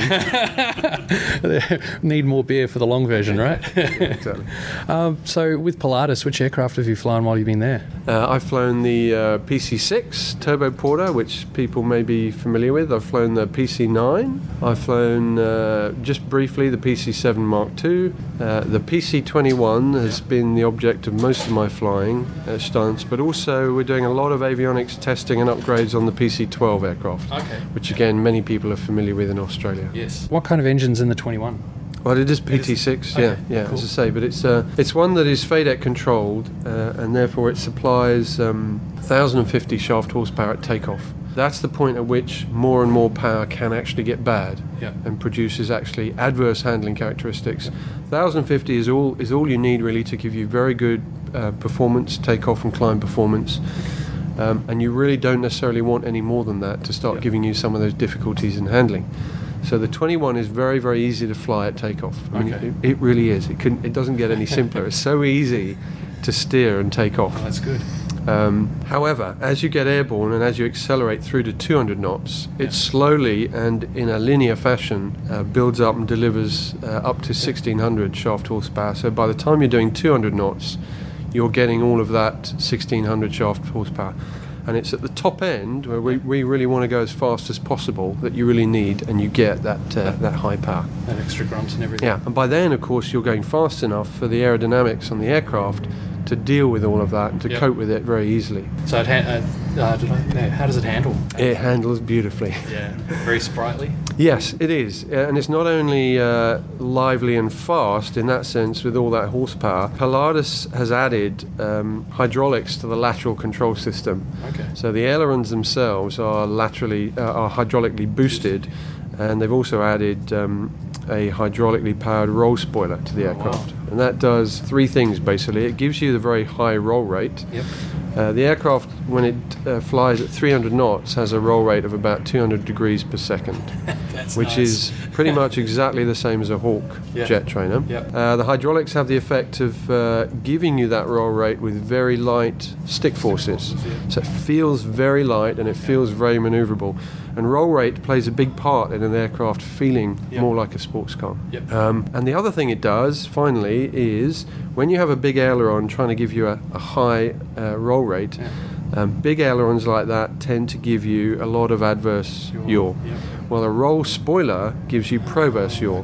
Need more beer for the long version, right? exactly. um, so, with Pilatus, which aircraft have you flown while you've been there? Uh, I've flown the uh, PC6 Turbo Porter, which people may be familiar with. I've flown the PC9. I've flown uh, just briefly the PC7 Mark II. Uh, the PC21 has been the object of most of my flying uh, stunts, but also we're doing a lot of avionics testing and upgrades on the PC12 aircraft, Okay. which again many people are familiar with in Australia. Yes. What kind of engines in the 21? Well, it is PT6, yeah, okay, yeah. cool. As I say, but it's uh, it's one that is FADEC controlled, uh, and therefore it supplies um, 1,050 shaft horsepower at takeoff. That's the point at which more and more power can actually get bad, Yeah. and produces actually adverse handling characteristics. 1,050 is all is all you need really to give you very good uh, performance, takeoff and climb performance. Um, and you really don't necessarily want any more than that to start giving you some of those difficulties in handling. So the 21 is very, very easy to fly at takeoff. I mean, Okay. it, it really is. It, couldn't, it doesn't get any simpler. it's so easy to steer and take off. Oh, that's good. Um, however, as you get airborne and as you accelerate through to 200 knots, it slowly and in a linear fashion uh, builds up and delivers uh, up to 1600 shaft horsepower. So by the time you're doing 200 knots, you're getting all of that 1600 shaft horsepower. And it's at the top end where we, we really want to go as fast as possible that you really need and you get that, uh, that high power. That extra grunt and everything. Yeah, and by then, of course, you're going fast enough for the aerodynamics on the aircraft to deal with all of that and to Yep. cope with it very easily. So, it ha- uh, uh, did I, no, how does it handle? It handles beautifully. Yeah, very sprightly. Yes, it is. Uh, And it's not only uh, lively and fast in that sense with all that horsepower, Pilatus has added um, hydraulics to the lateral control system. Okay. So the ailerons themselves are laterally, uh, are hydraulically boosted, and they've also added um, a hydraulically powered roll spoiler to the aircraft. And that does three things basically. It gives you the very high roll rate. Yep. Uh, the aircraft, when it uh, flies at 300 knots, has a roll rate of about 200 degrees per second, That's which is pretty much exactly the same as a Hawk Yeah. jet trainer. Yep. Uh, the hydraulics have the effect of uh, giving you that roll rate with very light stick forces. So it feels very light and it feels very maneuverable. And roll rate plays a big part in an aircraft feeling Yep. more like a sports car. Yep. Um, and the other thing it does, finally, is when you have a big aileron trying to give you a, a high uh, roll rate, um, big ailerons like that tend to give you a lot of adverse yaw. Well, a roll spoiler gives you proverse yaw.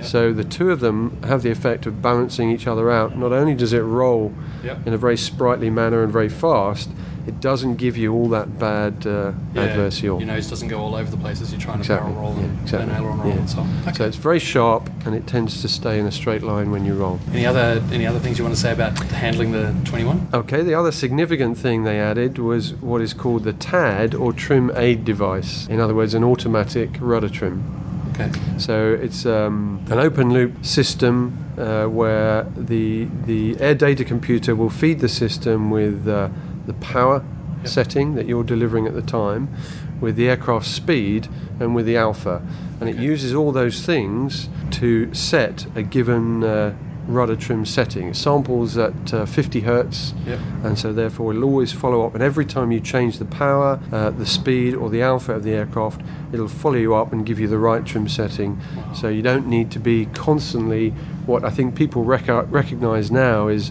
So the two of them have the effect of balancing each other out. Not only does it roll Yep. in a very sprightly manner and very fast, it doesn't give you all that bad uh, Yeah, adverse yaw. Your nose doesn't go all over the place as you're trying to Exactly. barrel roll yeah, and exactly. and aileron roll yeah. and so on. So it's very sharp and it tends to stay in a straight line when you roll. Any other any other things you want to say about handling the 21? Okay, the other significant thing they added was what is called the TAD or trim aid device. In other words, an automatic rudder trim. Okay. So it's um, an open loop system uh, where the the air data computer will feed the system with uh, the power setting that you're delivering at the time, with the aircraft speed and with the alpha, and it uses all those things to set a given. Uh, rudder trim setting. It samples at uh, 50 hertz. Yep. and so therefore it'll always follow up. And every time you change the power uh, the speed or the alpha of the aircraft it'll follow you up and give you the right trim setting. So you don't need to be constantly what i think people rec- recognize now is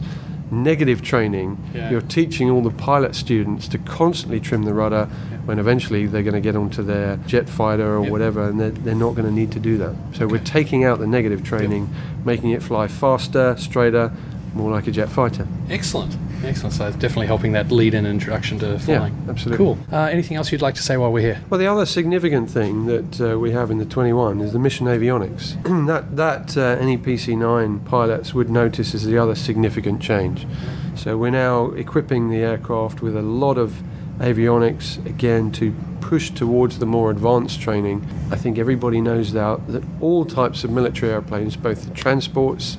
negative training Yeah. you're teaching all the pilot students to constantly trim the rudder when eventually they're going to get onto their jet fighter or whatever and they're, they're not going to need to do that. So we're taking out the negative training making it fly faster straighter more like a jet fighter Excellent. Excellent. So it's definitely helping that lead in introduction to flying. Yeah, absolutely. Cool. Uh, anything else you'd like to say while we're here? Well, the other significant thing that uh, we have in the 21 is the mission avionics. that that uh, any PC9 pilots would notice is the other significant change. So we're now equipping the aircraft with a lot of avionics again to push towards the more advanced training. I think everybody knows now that all types of military airplanes, both the transports,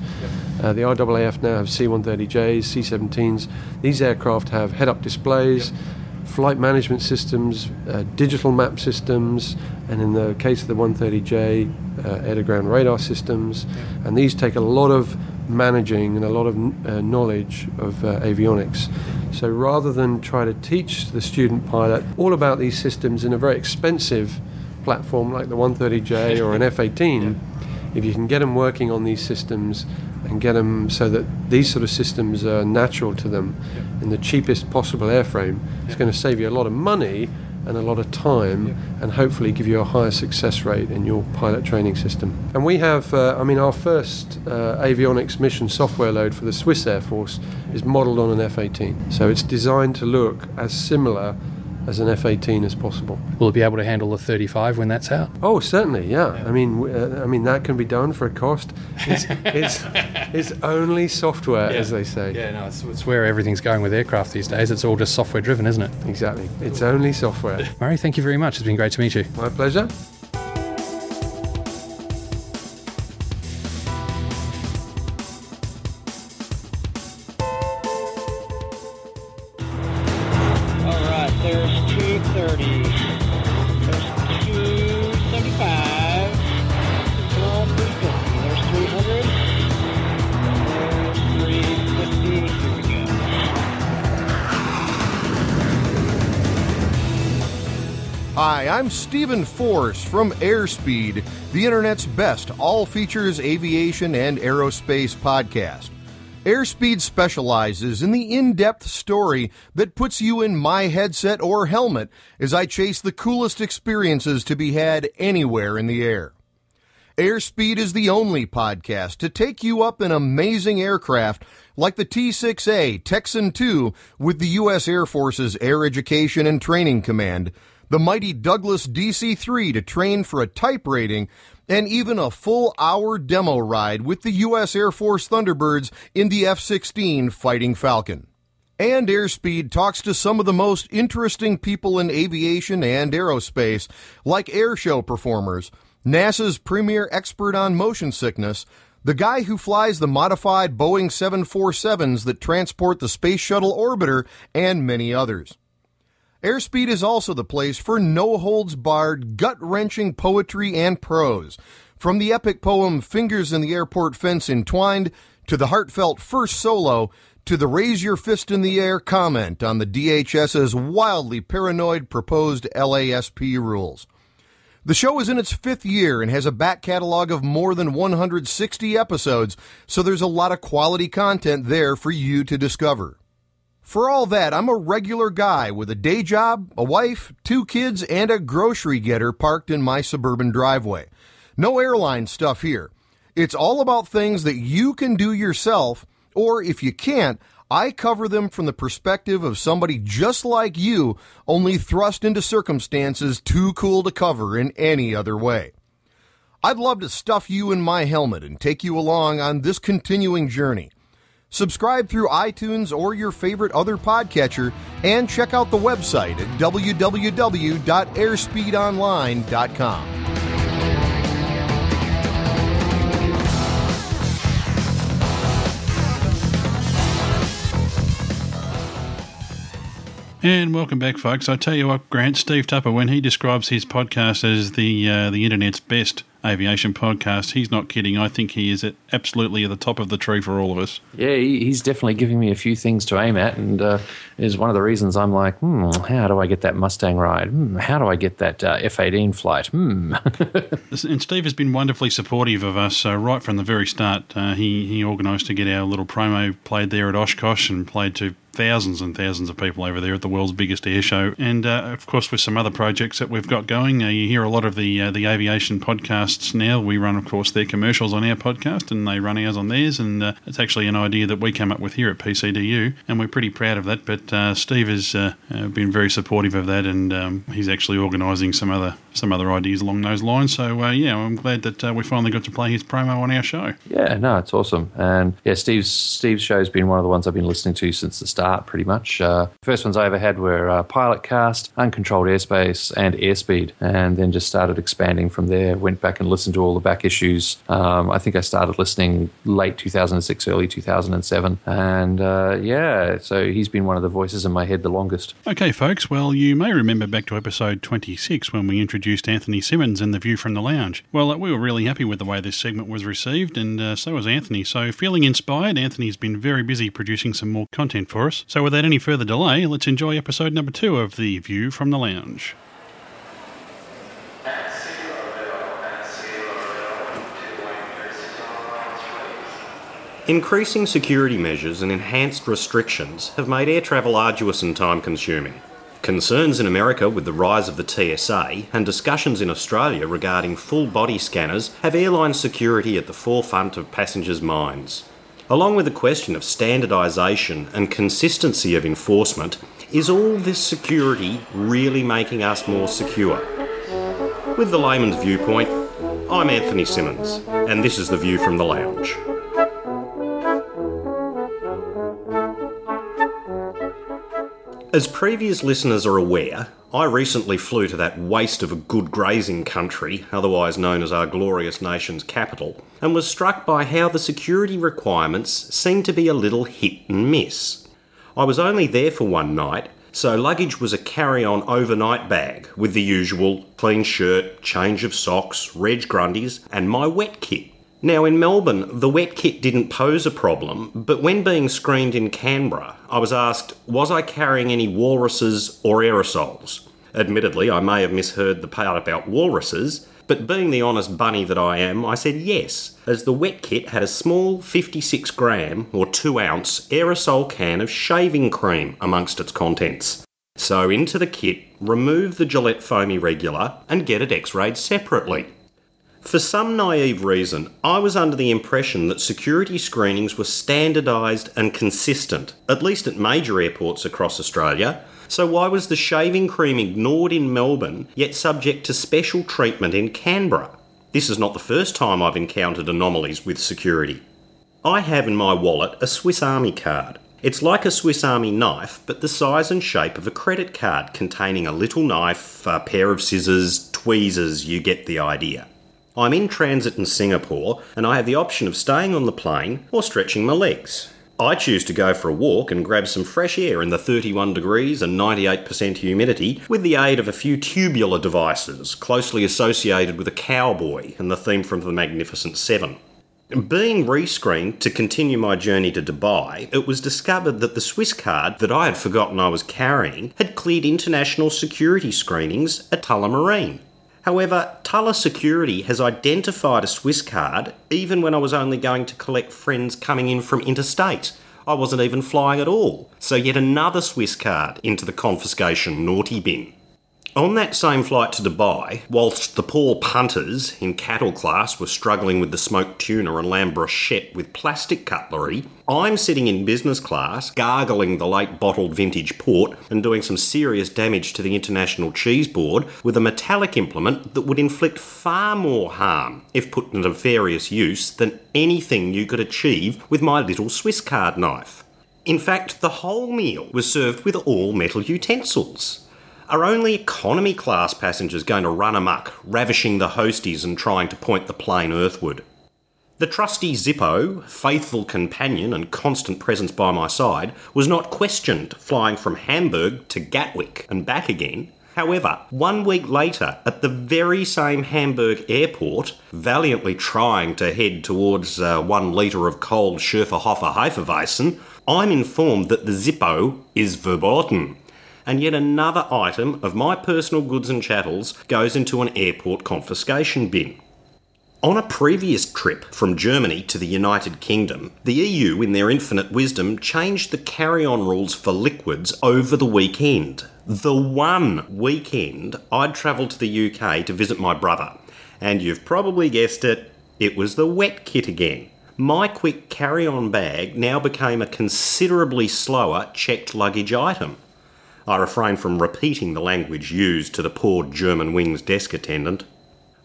uh, the RAAF now have C-130Js, C-17s. These aircraft have head-up displays flight management systems, uh, digital map systems, and in the case of the 130J, uh, air to ground radar systems. And these take a lot of managing and a lot of uh, knowledge of uh, avionics. So rather than try to teach the student pilot all about these systems in a very expensive platform like the 130J or an F 18, if you can get them working on these systems and get them so that these sort of systems are natural to them in the cheapest possible airframe, it's going to save you a lot of money and a lot of time and hopefully give you a higher success rate in your pilot training system. And we have, uh, I mean, our first uh, avionics mission software load for the Swiss Air Force is modeled on an F 18. So it's designed to look as similar as an F 18 as possible. Will it be able to handle the 35 when that's out? Oh, certainly, yeah. I mean, uh, I mean that can be done for a cost. It's, it's, it's only software, as they say. Yeah, no, it's, it's where everything's going with aircraft these days. It's all just software driven, isn't it? Exactly. It's only software. Murray, thank you very much. It's been great to meet you. My pleasure. Stephen Force from Airspeed, the internet's best all features aviation and aerospace podcast. Airspeed specializes in the in depth story that puts you in my headset or helmet as I chase the coolest experiences to be had anywhere in the air. Airspeed is the only podcast to take you up in amazing aircraft like the T 6A Texan II with the U.S. Air Force's Air Education and Training Command, the mighty Douglas DC 3 to train for a type rating, and even a full hour demo ride with the U.S. Air Force Thunderbirds in the F 16 Fighting Falcon. And Airspeed talks to some of the most interesting people in aviation and aerospace, like airshow performers, NASA's premier expert on motion sickness, the guy who flies the modified Boeing 747s that transport the Space Shuttle Orbiter, and many others. Airspeed is also the place for no holds barred, gut wrenching poetry and prose. From the epic poem Fingers in the Airport Fence Entwined to the heartfelt first solo to the raise your fist in the air comment on the DHS's wildly paranoid proposed LASP rules. The show is in its fifth year and has a back catalog of more than 160 episodes, so there's a lot of quality content there for you to discover. For all that, I'm a regular guy with a day job, a wife, two kids, and a grocery getter parked in my suburban driveway. No airline stuff here. It's all about things that you can do yourself, or if you can't, I cover them from the perspective of somebody just like you, only thrust into circumstances too cool to cover in any other way. I'd love to stuff you in my helmet and take you along on this continuing journey. Subscribe through iTunes or your favorite other podcatcher and check out the website at www.airspeedonline.com. And welcome back, folks. I tell you what, Grant, Steve Tupper, when he describes his podcast as the uh, the internet's best aviation podcast, he's not kidding. I think he is at absolutely at the top of the tree for all of us. Yeah, he's definitely giving me a few things to aim at, and uh, is one of the reasons I'm like, hmm, how do I get that Mustang ride? Hmm, how do I get that uh, F-18 flight? Hmm. and Steve has been wonderfully supportive of us uh, right from the very start. Uh, he he organised to get our little promo played there at Oshkosh and played to thousands and thousands of people over there at the world's biggest air show. And uh, of course, with some other projects that we've got going, uh, you hear a lot of the uh, the aviation podcasts now. We run, of course, their commercials on our podcast, and they run ours on theirs. And uh, it's actually an idea that we came up with here at PCDU, and we're pretty proud of that. But uh, Steve has uh, been very supportive of that, and um, he's actually organising some other some other ideas along those lines. So yeah, I'm glad that we finally got to play his promo on our show. yeah, no, it's awesome, and yeah, Steve's Steve's show's been one of the ones I've been listening to since the start. Start, pretty much. Uh, first ones I ever had were uh, Pilot Cast, Uncontrolled Airspace, and Airspeed, and then just started expanding from there. Went back and listened to all the back issues. Um, I think I started listening late 2006, early 2007, and uh, yeah, so he's been one of the voices in my head the longest. Okay, folks, well, you may remember back to episode 26 when we introduced Anthony Simmons and The View from the Lounge. Well, we were really happy with the way this segment was received, and uh, so was Anthony. So, feeling inspired, Anthony's been very busy producing some more content for us. So, without any further delay, let's enjoy episode number two of The View from the Lounge. Increasing security measures and enhanced restrictions have made air travel arduous and time consuming. Concerns in America with the rise of the TSA and discussions in Australia regarding full body scanners have airline security at the forefront of passengers' minds. Along with the question of standardisation and consistency of enforcement, is all this security really making us more secure? With the layman's viewpoint, I'm Anthony Simmons, and this is The View from the Lounge. As previous listeners are aware, I recently flew to that waste of a good grazing country, otherwise known as our glorious nation's capital, and was struck by how the security requirements seemed to be a little hit and miss. I was only there for one night, so luggage was a carry on overnight bag with the usual clean shirt, change of socks, reg grundies, and my wet kit. Now, in Melbourne, the wet kit didn't pose a problem, but when being screened in Canberra, I was asked, was I carrying any walruses or aerosols? Admittedly, I may have misheard the part about walruses, but being the honest bunny that I am, I said yes, as the wet kit had a small 56 gram or 2 ounce aerosol can of shaving cream amongst its contents. So into the kit, remove the Gillette Foamy Regular and get it x rayed separately. For some naive reason, I was under the impression that security screenings were standardised and consistent, at least at major airports across Australia. So, why was the shaving cream ignored in Melbourne, yet subject to special treatment in Canberra? This is not the first time I've encountered anomalies with security. I have in my wallet a Swiss Army card. It's like a Swiss Army knife, but the size and shape of a credit card containing a little knife, a pair of scissors, tweezers, you get the idea. I'm in transit in Singapore and I have the option of staying on the plane or stretching my legs. I choose to go for a walk and grab some fresh air in the 31 degrees and 98% humidity with the aid of a few tubular devices closely associated with a cowboy and the theme from The Magnificent Seven. Being rescreened to continue my journey to Dubai, it was discovered that the Swiss card that I had forgotten I was carrying had cleared international security screenings at Tullamarine. However, Tulla Security has identified a Swiss card even when I was only going to collect friends coming in from interstate. I wasn't even flying at all, so yet another Swiss card into the confiscation naughty bin. On that same flight to Dubai, whilst the poor punters in cattle class were struggling with the smoked tuna and lamb brochette with plastic cutlery, I'm sitting in business class, gargling the late bottled vintage port and doing some serious damage to the international cheese board with a metallic implement that would inflict far more harm if put into nefarious use than anything you could achieve with my little Swiss card knife. In fact, the whole meal was served with all metal utensils. Are only economy class passengers going to run amok, ravishing the hosties and trying to point the plane earthward? The trusty Zippo, faithful companion and constant presence by my side, was not questioned flying from Hamburg to Gatwick and back again. However, one week later, at the very same Hamburg airport, valiantly trying to head towards uh, one litre of cold Schöfferhofer Hefeweizen, I'm informed that the Zippo is verboten and yet another item of my personal goods and chattels goes into an airport confiscation bin. On a previous trip from Germany to the United Kingdom, the EU, in their infinite wisdom, changed the carry on rules for liquids over the weekend. The one weekend I'd travelled to the UK to visit my brother. And you've probably guessed it, it was the wet kit again. My quick carry on bag now became a considerably slower checked luggage item. I refrain from repeating the language used to the poor Germanwings desk attendant.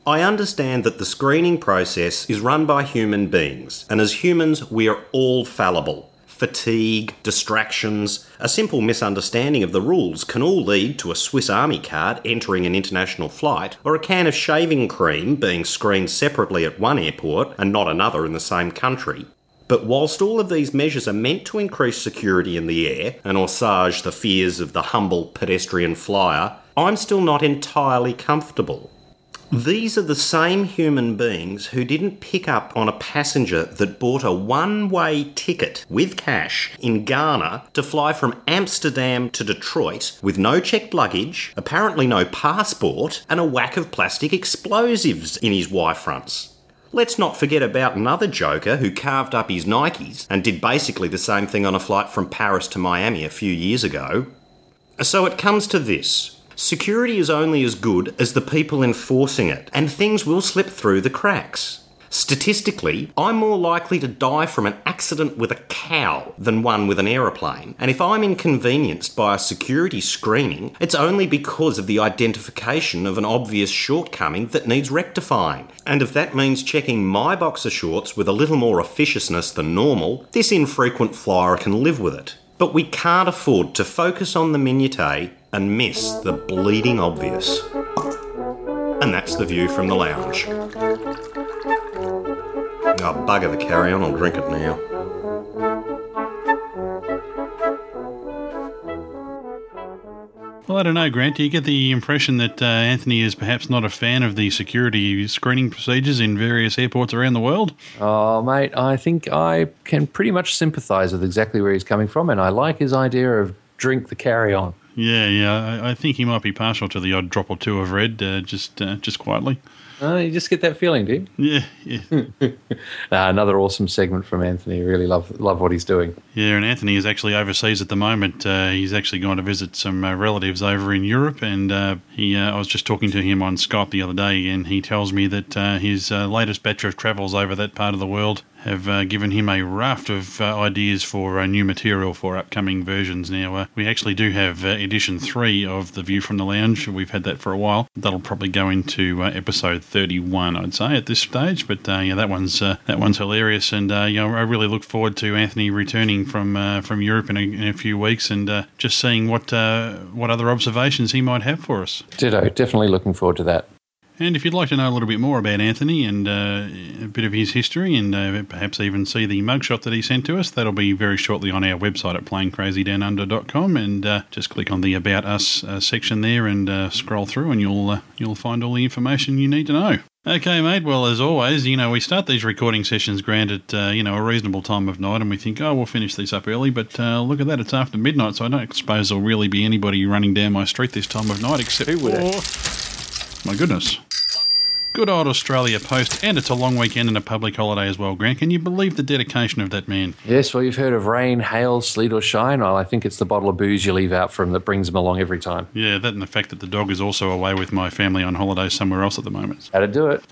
I understand that the screening process is run by human beings, and as humans, we are all fallible. fatigue, distractions, a simple misunderstanding of the rules can all lead to a Swiss Army card entering an international flight or a can of shaving cream being screened separately at one airport and not another in the same country. But whilst all of these measures are meant to increase security in the air and assuage the fears of the humble pedestrian flyer, I'm still not entirely comfortable. These are the same human beings who didn't pick up on a passenger that bought a one way ticket with cash in Ghana to fly from Amsterdam to Detroit with no checked luggage, apparently no passport, and a whack of plastic explosives in his Y fronts. Let's not forget about another joker who carved up his Nikes and did basically the same thing on a flight from Paris to Miami a few years ago. So it comes to this. Security is only as good as the people enforcing it, and things will slip through the cracks. Statistically, I'm more likely to die from an accident with a cow than one with an aeroplane. And if I'm inconvenienced by a security screening, it's only because of the identification of an obvious shortcoming that needs rectifying. And if that means checking my boxer shorts with a little more officiousness than normal, this infrequent flyer can live with it. But we can't afford to focus on the minutiae and miss the bleeding obvious. And that's the view from the lounge. Oh, bugger the carry on, I'll drink it now. Well, I don't know, Grant. Do you get the impression that uh, Anthony is perhaps not a fan of the security screening procedures in various airports around the world? Oh, mate, I think I can pretty much sympathise with exactly where he's coming from, and I like his idea of drink the carry on. Yeah, yeah. I, I think he might be partial to the odd drop or two of red, uh, just uh, just quietly. Uh, you just get that feeling, do you? Yeah, yeah. uh, another awesome segment from Anthony. Really love love what he's doing. Yeah, and Anthony is actually overseas at the moment. Uh, he's actually gone to visit some uh, relatives over in Europe, and uh, he. Uh, I was just talking to him on Skype the other day, and he tells me that uh, his latest batch of travels over that part of the world have uh, given him a raft of uh, ideas for uh, new material for upcoming versions. Now, uh, we actually do have uh, edition three of The View from the Lounge. We've had that for a while. That'll probably go into uh, episode 31, I'd say, at this stage. But yeah, that one's that one's hilarious, and you know, I really look forward to Anthony returning from from Europe in a, in a, few weeks and just seeing what what other observations he might have for us. Ditto. Definitely looking forward to that. And if you'd like to know a little bit more about Anthony and uh, a bit of his history and uh, perhaps even see the mugshot that he sent to us, that'll be very shortly on our website at planecrazydownunder.com and uh, just click on the About Us uh, section there and uh, scroll through and you'll, uh, you'll find all the information you need to know. Okay, mate. Well, as always, you know, we start these recording sessions, granted, uh, you know, a reasonable time of night, and we think, oh, we'll finish these up early, but uh, look at that, it's after midnight, so I don't suppose there'll really be anybody running down my street this time of night, except Who would for... My goodness. Good old Australia Post, and it's a long weekend and a public holiday as well, Grant. Can you believe the dedication of that man? Yes, well, you've heard of rain, hail, sleet, or shine. Well, I think it's the bottle of booze you leave out for him that brings him along every time. Yeah, that and the fact that the dog is also away with my family on holiday somewhere else at the moment. How to do it.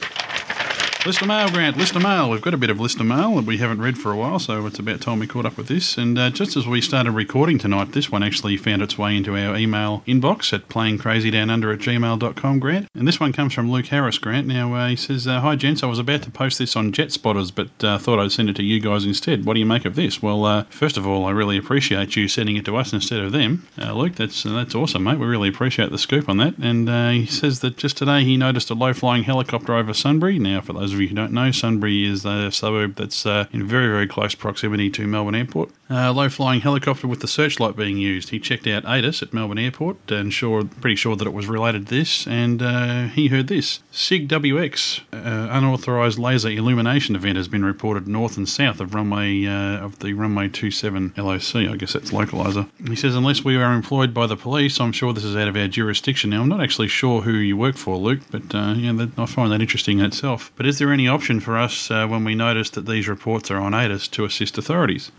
Listener mail, Grant. Listener mail. We've got a bit of listener mail that we haven't read for a while, so it's about time we caught up with this. And uh, just as we started recording tonight, this one actually found its way into our email inbox at planecrazydownunder at gmail.com, Grant. And this one comes from Luke Harris, Grant. Now, uh, he says, uh, Hi, gents. I was about to post this on Jet Spotters, but uh, thought I'd send it to you guys instead. What do you make of this? Well, uh, first of all, I really appreciate you sending it to us instead of them. Uh, Luke, that's, that's awesome, mate. We really appreciate the scoop on that. And he says that just today he noticed a low flying helicopter over Sunbury. Now, for those of you who don't know, Sunbury is a suburb that's uh, in very, very close proximity to Melbourne Airport. Uh, low flying helicopter with the searchlight being used. He checked out ATIS at Melbourne Airport and sure, pretty sure that it was related to this, and uh, he heard this. SIG WX, uh, unauthorised laser illumination event, has been reported north and south of runway uh, of the runway 27 LOC. I guess that's localizer. He says, unless we are employed by the police, I'm sure this is out of our jurisdiction. Now, I'm not actually sure who you work for, Luke, but uh, yeah, that, I find that interesting in itself. But is there any option for us uh, when we notice that these reports are on ATIS to assist authorities?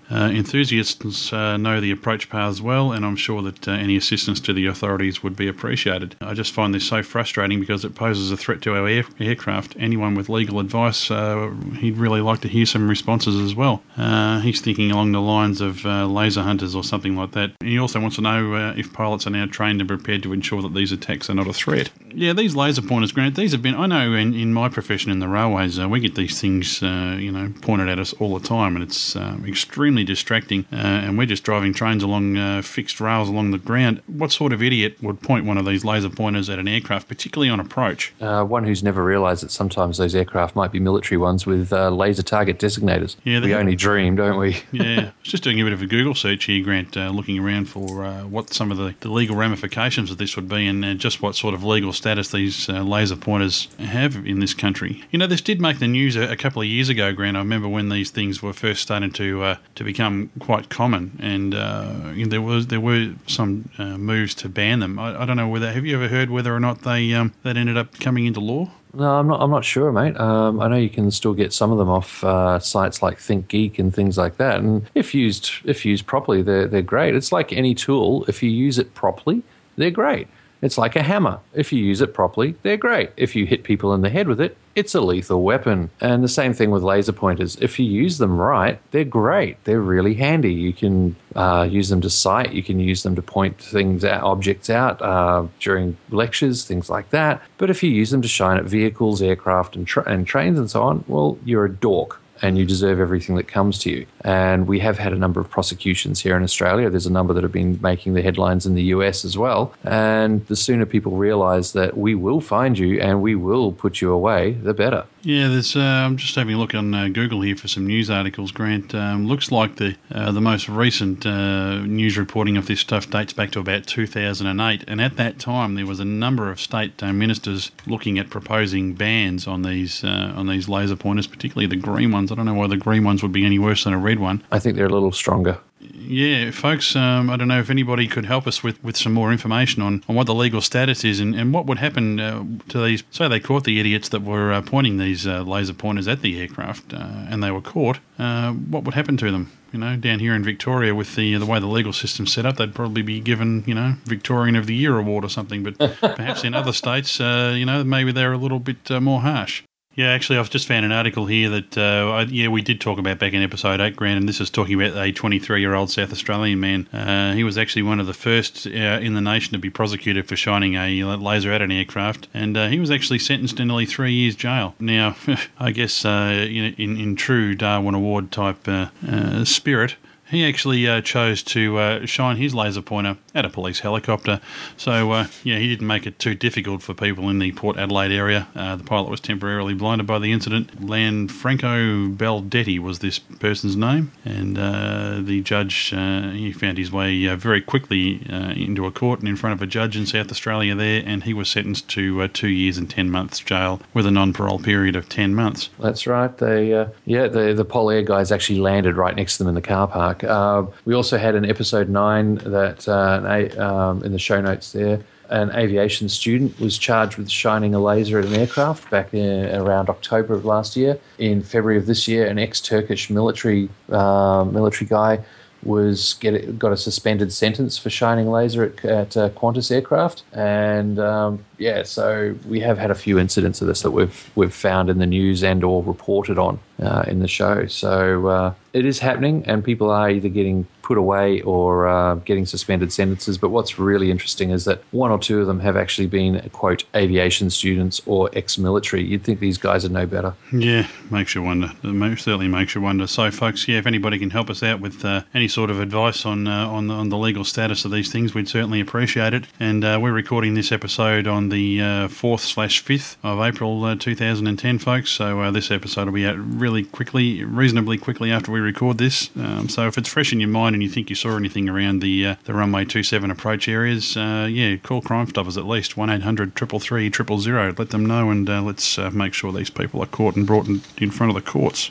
Enthusiasts uh, know the approach paths well, and I'm sure that uh, any assistance to the authorities would be appreciated. I just find this so frustrating because it poses a threat to our air- aircraft. Anyone with legal advice, uh, he'd really like to hear some responses as well. Uh, he's thinking along the lines of uh, laser hunters or something like that. He also wants to know uh, if pilots are now trained and prepared to ensure that these attacks are not a threat. Yeah, these laser pointers, Grant, these have been, I know in, in my profession in the railways, we get these things, you know, pointed at us all the time, and it's extremely distracting uh, and we're just driving trains along uh, fixed rails along the ground. What sort of idiot would point one of these laser pointers at an aircraft, particularly on approach? Uh, one who's never realised that sometimes those aircraft might be military ones with uh, laser target designators. Yeah, we only dream, don't we? yeah, I was just doing a bit of a Google search here, Grant, uh, looking around for uh, what some of the, the legal ramifications of this would be and just what sort of legal status these laser pointers have in this country. You know, this did make the news a, a couple of years ago, Grant. I remember when these things were first starting to uh, to become quite common, and uh, you know, there was there were some uh, moves to ban them. I, I don't know whether have you ever heard whether or not they um, that ended up coming into law? No, I'm not. I'm not sure, mate. Um, I know you can still get some of them off uh, sites like ThinkGeek and things like that. And if used, if used properly, they're they're great. It's like any tool. If you use it properly, they're great. It's like a hammer. If you use it properly, they're great. If you hit people in the head with it, it's a lethal weapon. And the same thing with laser pointers. If you use them right, they're great. They're really handy. You can uh, use them to sight. You can use them to point things out, objects out uh, during lectures, things like that. But if you use them to shine at vehicles, aircraft, and, tra- and trains and so on, well, you're a dork and you deserve everything that comes to you. And we have had a number of prosecutions here in Australia. There's a number that have been making the headlines in the US as well. And the sooner people realize that we will find you and we will put you away, the better. Yeah, there's. Uh, I'm just having a look on uh, Google here for some news articles. Grant um, looks like the uh, the most recent uh, news reporting of this stuff dates back to about 2008, and at that time there was a number of state uh, ministers looking at proposing bans on these uh, on these laser pointers, particularly the green ones. I don't know why the green ones would be any worse than a red one. I think they're a little stronger. Yeah, folks, um, I don't know if anybody could help us with, with some more information on, on what the legal status is and, and what would happen uh, to these. Say they caught the idiots that were uh, pointing these uh, laser pointers at the aircraft uh, and they were caught. Uh, what would happen to them? You know, down here in Victoria, with the the way the legal system's set up, they'd probably be given, you know, Victorian of the Year award or something. But perhaps in other states, uh, you know, maybe they're a little bit uh, more harsh. Yeah, actually, I've just found an article here that, uh, I, yeah, we did talk about back in episode 8, Grant, and this is talking about a 23 year old South Australian man. Uh, he was actually one of the first uh, in the nation to be prosecuted for shining a laser at an aircraft, and uh, he was actually sentenced to nearly three years jail. Now, I guess uh, in, in, true Darwin Award type uh, spirit, he actually uh, chose to uh, shine his laser pointer at a police helicopter. So, uh, yeah, he didn't make it too difficult for people in the Port Adelaide area. Uh, the pilot was temporarily blinded by the incident. Lanfranco Baldetti was this person's name, and uh, the judge uh, he found his way very quickly into a court and in front of a judge in South Australia there, and he was sentenced to two years and ten months jail with a non-parole period of ten months. That's right. They, yeah, the the Pol Air guys actually landed right next to them in the car park. Uh, we also had an episode nine that uh, um, in the show notes there. An aviation student was charged with shining a laser at an aircraft back in, around October of last year. In February of this year, an ex-Turkish military uh, military guy was get got a suspended sentence for shining laser at, at uh, Qantas aircraft, and um, yeah, so we have had a few incidents of this that we've we've found in the news and or reported on uh, in the show. So uh, it is happening, and people are either getting put away or uh, getting suspended sentences. But what's really interesting is that one or two of them have actually been quote aviation students or ex-military. You'd think these guys would know better. Yeah, makes you wonder. It certainly makes you wonder. So, folks, yeah, if anybody can help us out with uh, any sort of advice on uh, on, the, on the legal status of these things, we'd certainly appreciate it. And uh, we're recording this episode on the uh, fourth slash fifth of April uh, 2010, folks. So uh, this episode will be out really quickly, reasonably quickly after we record this. Um, so if it's fresh in your mind and you think you saw anything around the uh, the runway 27 approach areas, uh, yeah, call Crime Stoppers at least one 800 333 000. Let them know and uh, let's uh, make sure these people are caught and brought in, in front of the courts.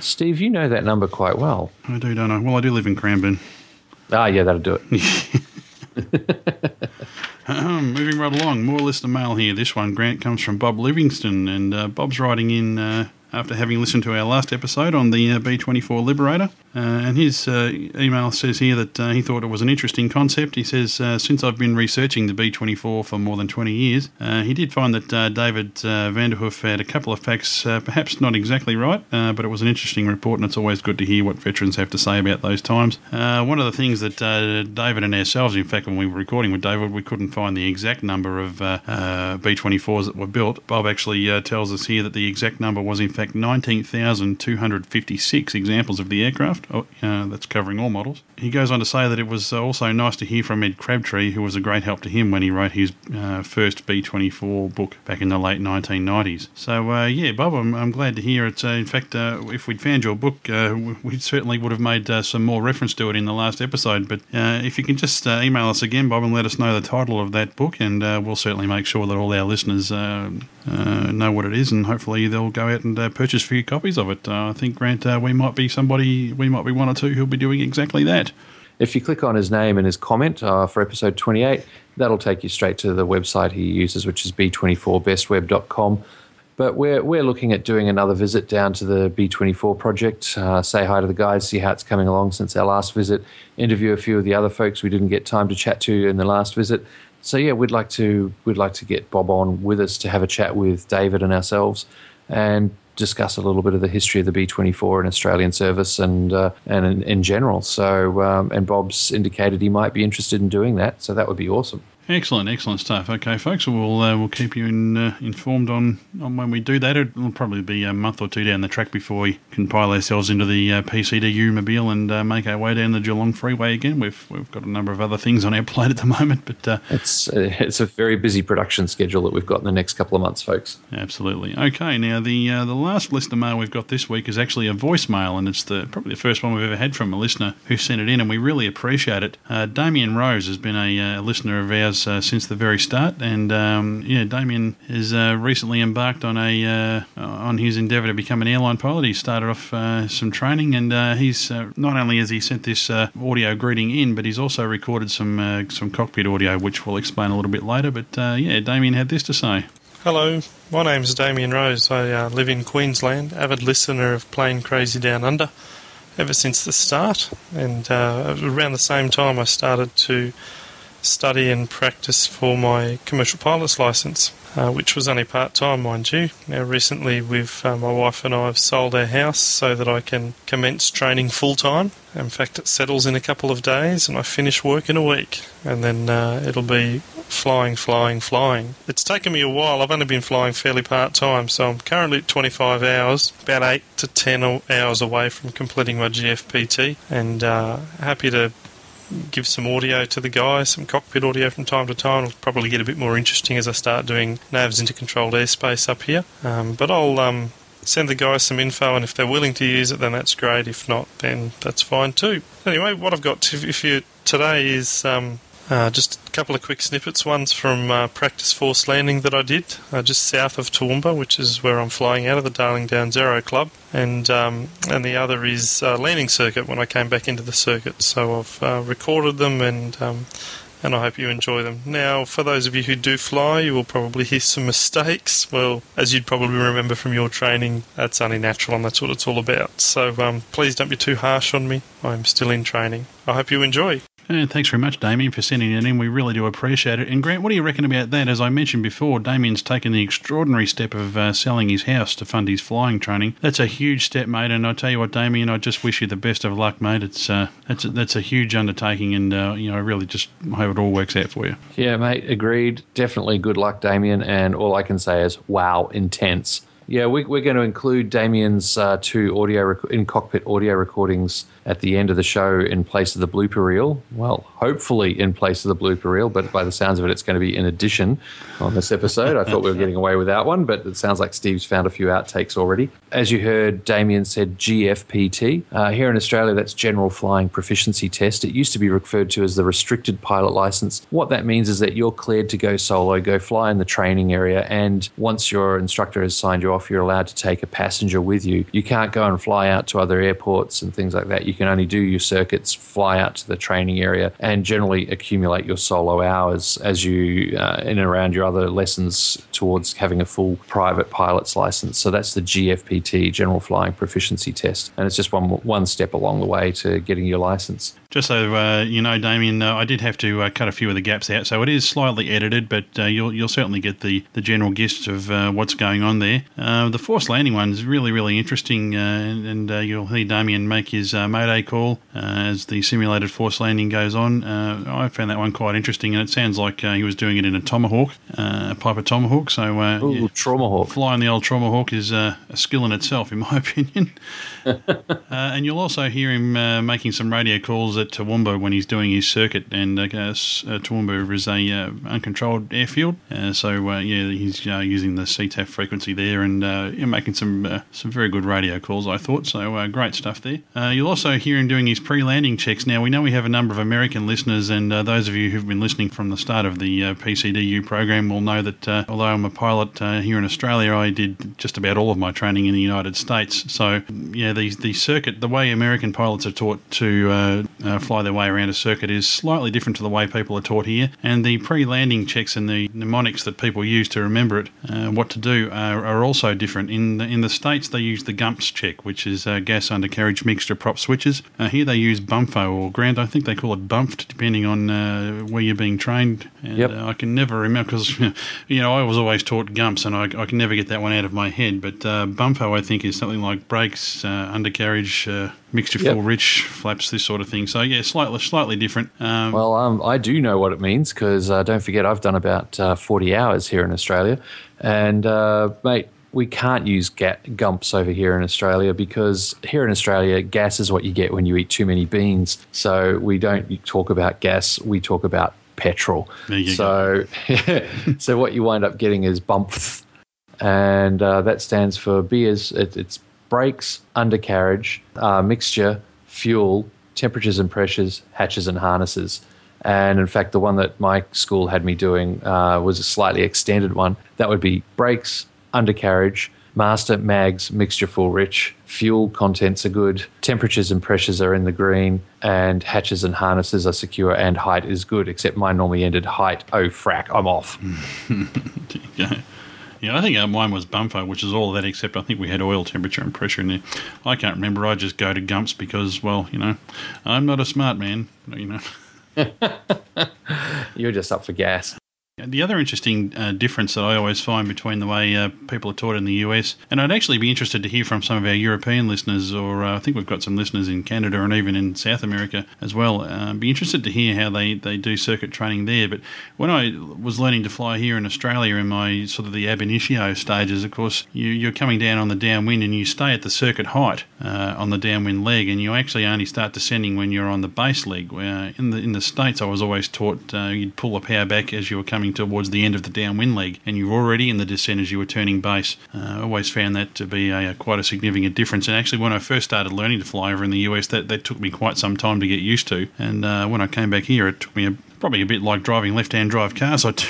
Steve, you know that number quite well. I do, don't I? Well, I do live in Cranbourne. Ah, yeah, that'll do it. Um, moving right along, more listener mail here. This one, Grant, comes from Bob Livingston, and uh, Bob's writing in uh, after having listened to our last episode on the uh, B24 Liberator. Uh, and his uh, email says here that uh, he thought it was an interesting concept. He says, uh, Since I've been researching the B24 for more than 20 years, uh, he did find that uh, David Vanderhoof had a couple of facts, perhaps not exactly right, but it was an interesting report, and it's always good to hear what veterans have to say about those times. One of the things that David and ourselves, in fact, when we were recording with David, we couldn't find the exact number of uh, uh, B24s that were built. Bob actually tells us here that the exact number was, in fact, 19,256 examples of the aircraft. Uh, that's covering all models. He goes on to say that it was uh, also nice to hear from Ed Crabtree, who was a great help to him when he wrote his uh, first B24 book back in the late 1990s. So, uh, yeah, Bob, I'm, I'm, glad to hear it. Uh, in fact, uh, if we'd found your book, we certainly would have made some more reference to it in the last episode. But if you can just email us again, Bob, and let us know the title of that book, and we'll certainly make sure that all our listeners know what it is, and hopefully they'll go out and purchase a few copies of it. I think, Grant, we might be somebody, we might be one or two who'll be doing exactly that. If you click on his name and his comment uh, for episode 28, that'll take you straight to the website he uses, which is b24bestweb.com. But we're, we're looking at doing another visit down to the B24 project, uh, say hi to the guys, see how it's coming along since our last visit, interview a few of the other folks we didn't get time to chat to in the last visit. So yeah, we'd like to we'd like to get Bob on with us to have a chat with David and ourselves, and discuss a little bit of the history of the B24 in Australian service and uh, and in, in, general. So, um, and Bob's indicated he might be interested in doing that. So that would be awesome. Excellent, excellent stuff. Okay, folks, we'll uh, we'll keep you in, uh, informed on, on when we do that. It'll probably be a month or two down the track before we can pile ourselves into the uh, PCDU mobile and uh, make our way down the Geelong Freeway again. We've we've got a number of other things on our plate at the moment, but uh, it's uh, it's a very busy production schedule that we've got in the next couple of months, folks. Absolutely. Okay, now the the last listener mail we've got this week is actually a voicemail, and it's the probably the first one we've ever had from a listener who sent it in, and we really appreciate it. Damien Rose has been a, listener of ours since the very start. And um, yeah, Damien has uh, recently embarked on a uh, on his endeavour to become an airline pilot. He started off uh, some training, and uh, he's uh, not only has he sent this uh, audio greeting in, but he's also recorded some some cockpit audio, which we'll explain a little bit later. But yeah, Damien had this to say. Hello, my name is Damien Rose. I live in Queensland, avid listener of Plane Crazy Down Under ever since the start. And uh, around the same time, I started to study and practice for my commercial pilot's license, uh, which was only part time, mind you. Now, recently, with uh, my wife and I have sold our house so that I can commence training full time. In fact, it settles in a couple of days, and I finish work in a week, and then uh, it'll be flying, flying, flying. It's taken me a while. I've only been flying fairly part time, so I'm currently at 25 hours, about 8 to 10 hours away from completing my GFPT, and uh, happy to give some audio to the guys, some cockpit audio from time to time. It'll probably get a bit more interesting as I start doing NAVs into controlled airspace up here. Um, but I'll um, send the guys some info, and if they're willing to use it, then that's great. If not, then that's fine too. Anyway, what I've got to, if you today is um, uh, just a couple of quick snippets. One's from uh, practice force landing that I did uh, just south of Toowoomba, which is where I'm flying out of the Darling Downs Aero Club, and um, and the other is uh, landing circuit when I came back into the circuit. So I've uh, recorded them and. Um, and I hope you enjoy them. Now, for those of you who do fly, you will probably hear some mistakes. Well, as you'd probably remember from your training, that's only natural and that's what it's all about. So um, please don't be too harsh on me. I'm still in training. I hope you enjoy. And thanks very much, Damien, for sending it in. We really do appreciate it. And Grant, what do you reckon about that? As I mentioned before, Damien's taken the extraordinary step of uh, selling his house to fund his flying training. That's a huge step, mate. And I tell you what, Damien, I just wish you the best of luck, mate. It's uh, that's a, that's a huge undertaking, and uh, you know, I really just hope it all works out for you. Yeah, mate. Agreed. Definitely good luck, Damien. And all I can say is, wow, intense. Yeah, we, are going to include Damien's uh, two audio rec- in cockpit audio recordings at the end of the show in place of the blooper reel. Well, hopefully in place of the blooper reel, but by the sounds of it, it's going to be in addition on this episode. I thought we were getting away with that one, but it sounds like Steve's found a few outtakes already. As you heard, Damien said GFPT. Uh, here in Australia, that's General Flying Proficiency Test. It used to be referred to as the Restricted Pilot License. What that means is that you're cleared to go solo, go fly in the training area, and once your instructor has signed you off, you're allowed to take a passenger with you. You can't go and fly out to other airports and things like that. You can only do your circuits, fly out to the training area, and generally accumulate your solo hours as you uh, in and around your other lessons towards having a full private pilot's license. So that's the GFPT, General Flying Proficiency Test, and it's just one one step along the way to getting your license. Just so uh, you know, Damien, uh, I did have to uh, cut a few of the gaps out, so it is slightly edited, but uh, you'll you'll certainly get the, the general gist of uh, what's going on there. Uh, the forced landing one is really really interesting, uh, and, and uh, you'll hear Damien make his uh, mayday call uh, as the simulated forced landing goes on. Uh, I found that one quite interesting, and it sounds like uh, he was doing it in a Tomahawk, uh, a Piper Tomahawk. So, uh, Ooh, Tomahawk. Flying the old Tomahawk is uh, a skill in itself, in my opinion. uh, and you'll also hear him uh, making some radio calls at Toowoomba when he's doing his circuit. And uh, Toowoomba is a uh, uncontrolled airfield, uh, so uh, yeah, he's using the CTAF frequency there and making some some very good radio calls. I thought so. Great stuff there. You'll also hear him doing his pre-landing checks. Now we know we have a number of American listeners, and those of you who've been listening from the start of the PCDU program will know that although I'm a pilot here in Australia, I did just about all of my training in the United States. So yeah, the the circuit, the way American pilots are taught to uh, uh, fly their way around a circuit is slightly different to the way people are taught here, and the pre-landing checks and the mnemonics that people use to remember it, uh, what to do, are, are also different. In the, in the states, they use the GUMPS check, which is uh, gas undercarriage mixture prop switches. Uh, here they use BUMFO or Grant. I think they call it BUMFed, depending on uh, where you're being trained. And, Yep. uh, I can never remember because you know I was always taught GUMPS, and I, I can never get that one out of my head. But uh, BUMFO, I think, is something like brakes, uh, undercarriage, mixture Yep. full rich, flaps, this sort of thing. So yeah, slightly slightly different. Um, Well, um, I do know what it means because uh, don't forget I've done about uh, 40 hours here in Australia. And, uh, mate, we can't use ga- gumps over here in Australia because here in Australia, gas is what you get when you eat too many beans. So we don't talk about gas, we talk about petrol. So, so what you wind up getting is bump, and uh, that stands for beers. it, it's brakes, undercarriage, uh, mixture, fuel, temperatures and pressures, hatches and harnesses. And in fact, the one that my school had me doing uh, was a slightly extended one. That would be brakes, undercarriage, master, mags, mixture full rich, fuel contents are good, temperatures and pressures are in the green, and hatches and harnesses are secure, and height is good, except mine normally ended height. Oh, frack, I'm off. Yeah, I think uh, mine was Bumfo, which is all that, except I think we had oil temperature and pressure in there. I can't remember. I just go to Gumps because, well, you know, I'm not a smart man, you know. You're just up for gas. The other interesting uh, difference that I always find between the way uh, people are taught in the US, and I'd actually be interested to hear from some of our European listeners, or uh, I think we've got some listeners in Canada and even in South America as well. Uh, be interested to hear how they, they do circuit training there. But when I was learning to fly here in Australia in my sort of the ab initio stages, of course, you, you're coming down on the downwind and you stay at the circuit height uh, on the downwind leg, and you actually only start descending when you're on the base leg. Where in the in the states, I was always taught uh, you'd pull the power back as you were coming towards the end of the downwind leg, and you're already in the descent as you were turning base. Uh, always found that to be a, quite a significant difference. And actually, when I first started learning to fly over in the US, that, that took me quite some time to get used to. And uh, when I came back here, it took me a probably a bit like driving left-hand drive cars. I, t-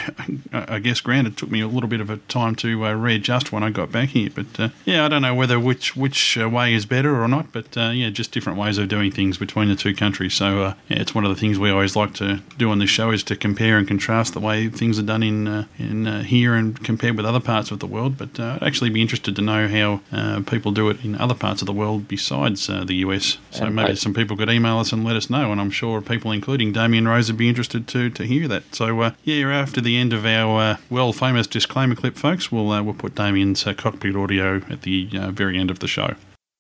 I guess, granted, it took me a little bit of a time to uh, readjust when I got back here. But uh, yeah, I don't know whether which which uh, way is better or not. But uh, yeah, just different ways of doing things between the two countries. So uh, yeah, it's one of the things we always like to do on this show is to compare and contrast the way things are done in uh, in uh, here and compared with other parts of the world. But uh, I'd actually be interested to know how uh, people do it in other parts of the world besides uh, the US. So And maybe I- some people could email us and let us know. And I'm sure people, including Damien Rose, would be interested to to hear that. So uh, yeah, after the end of our uh, well famous disclaimer clip, folks, we'll uh, we'll put Damien's uh, cockpit audio at the uh, very end of the show.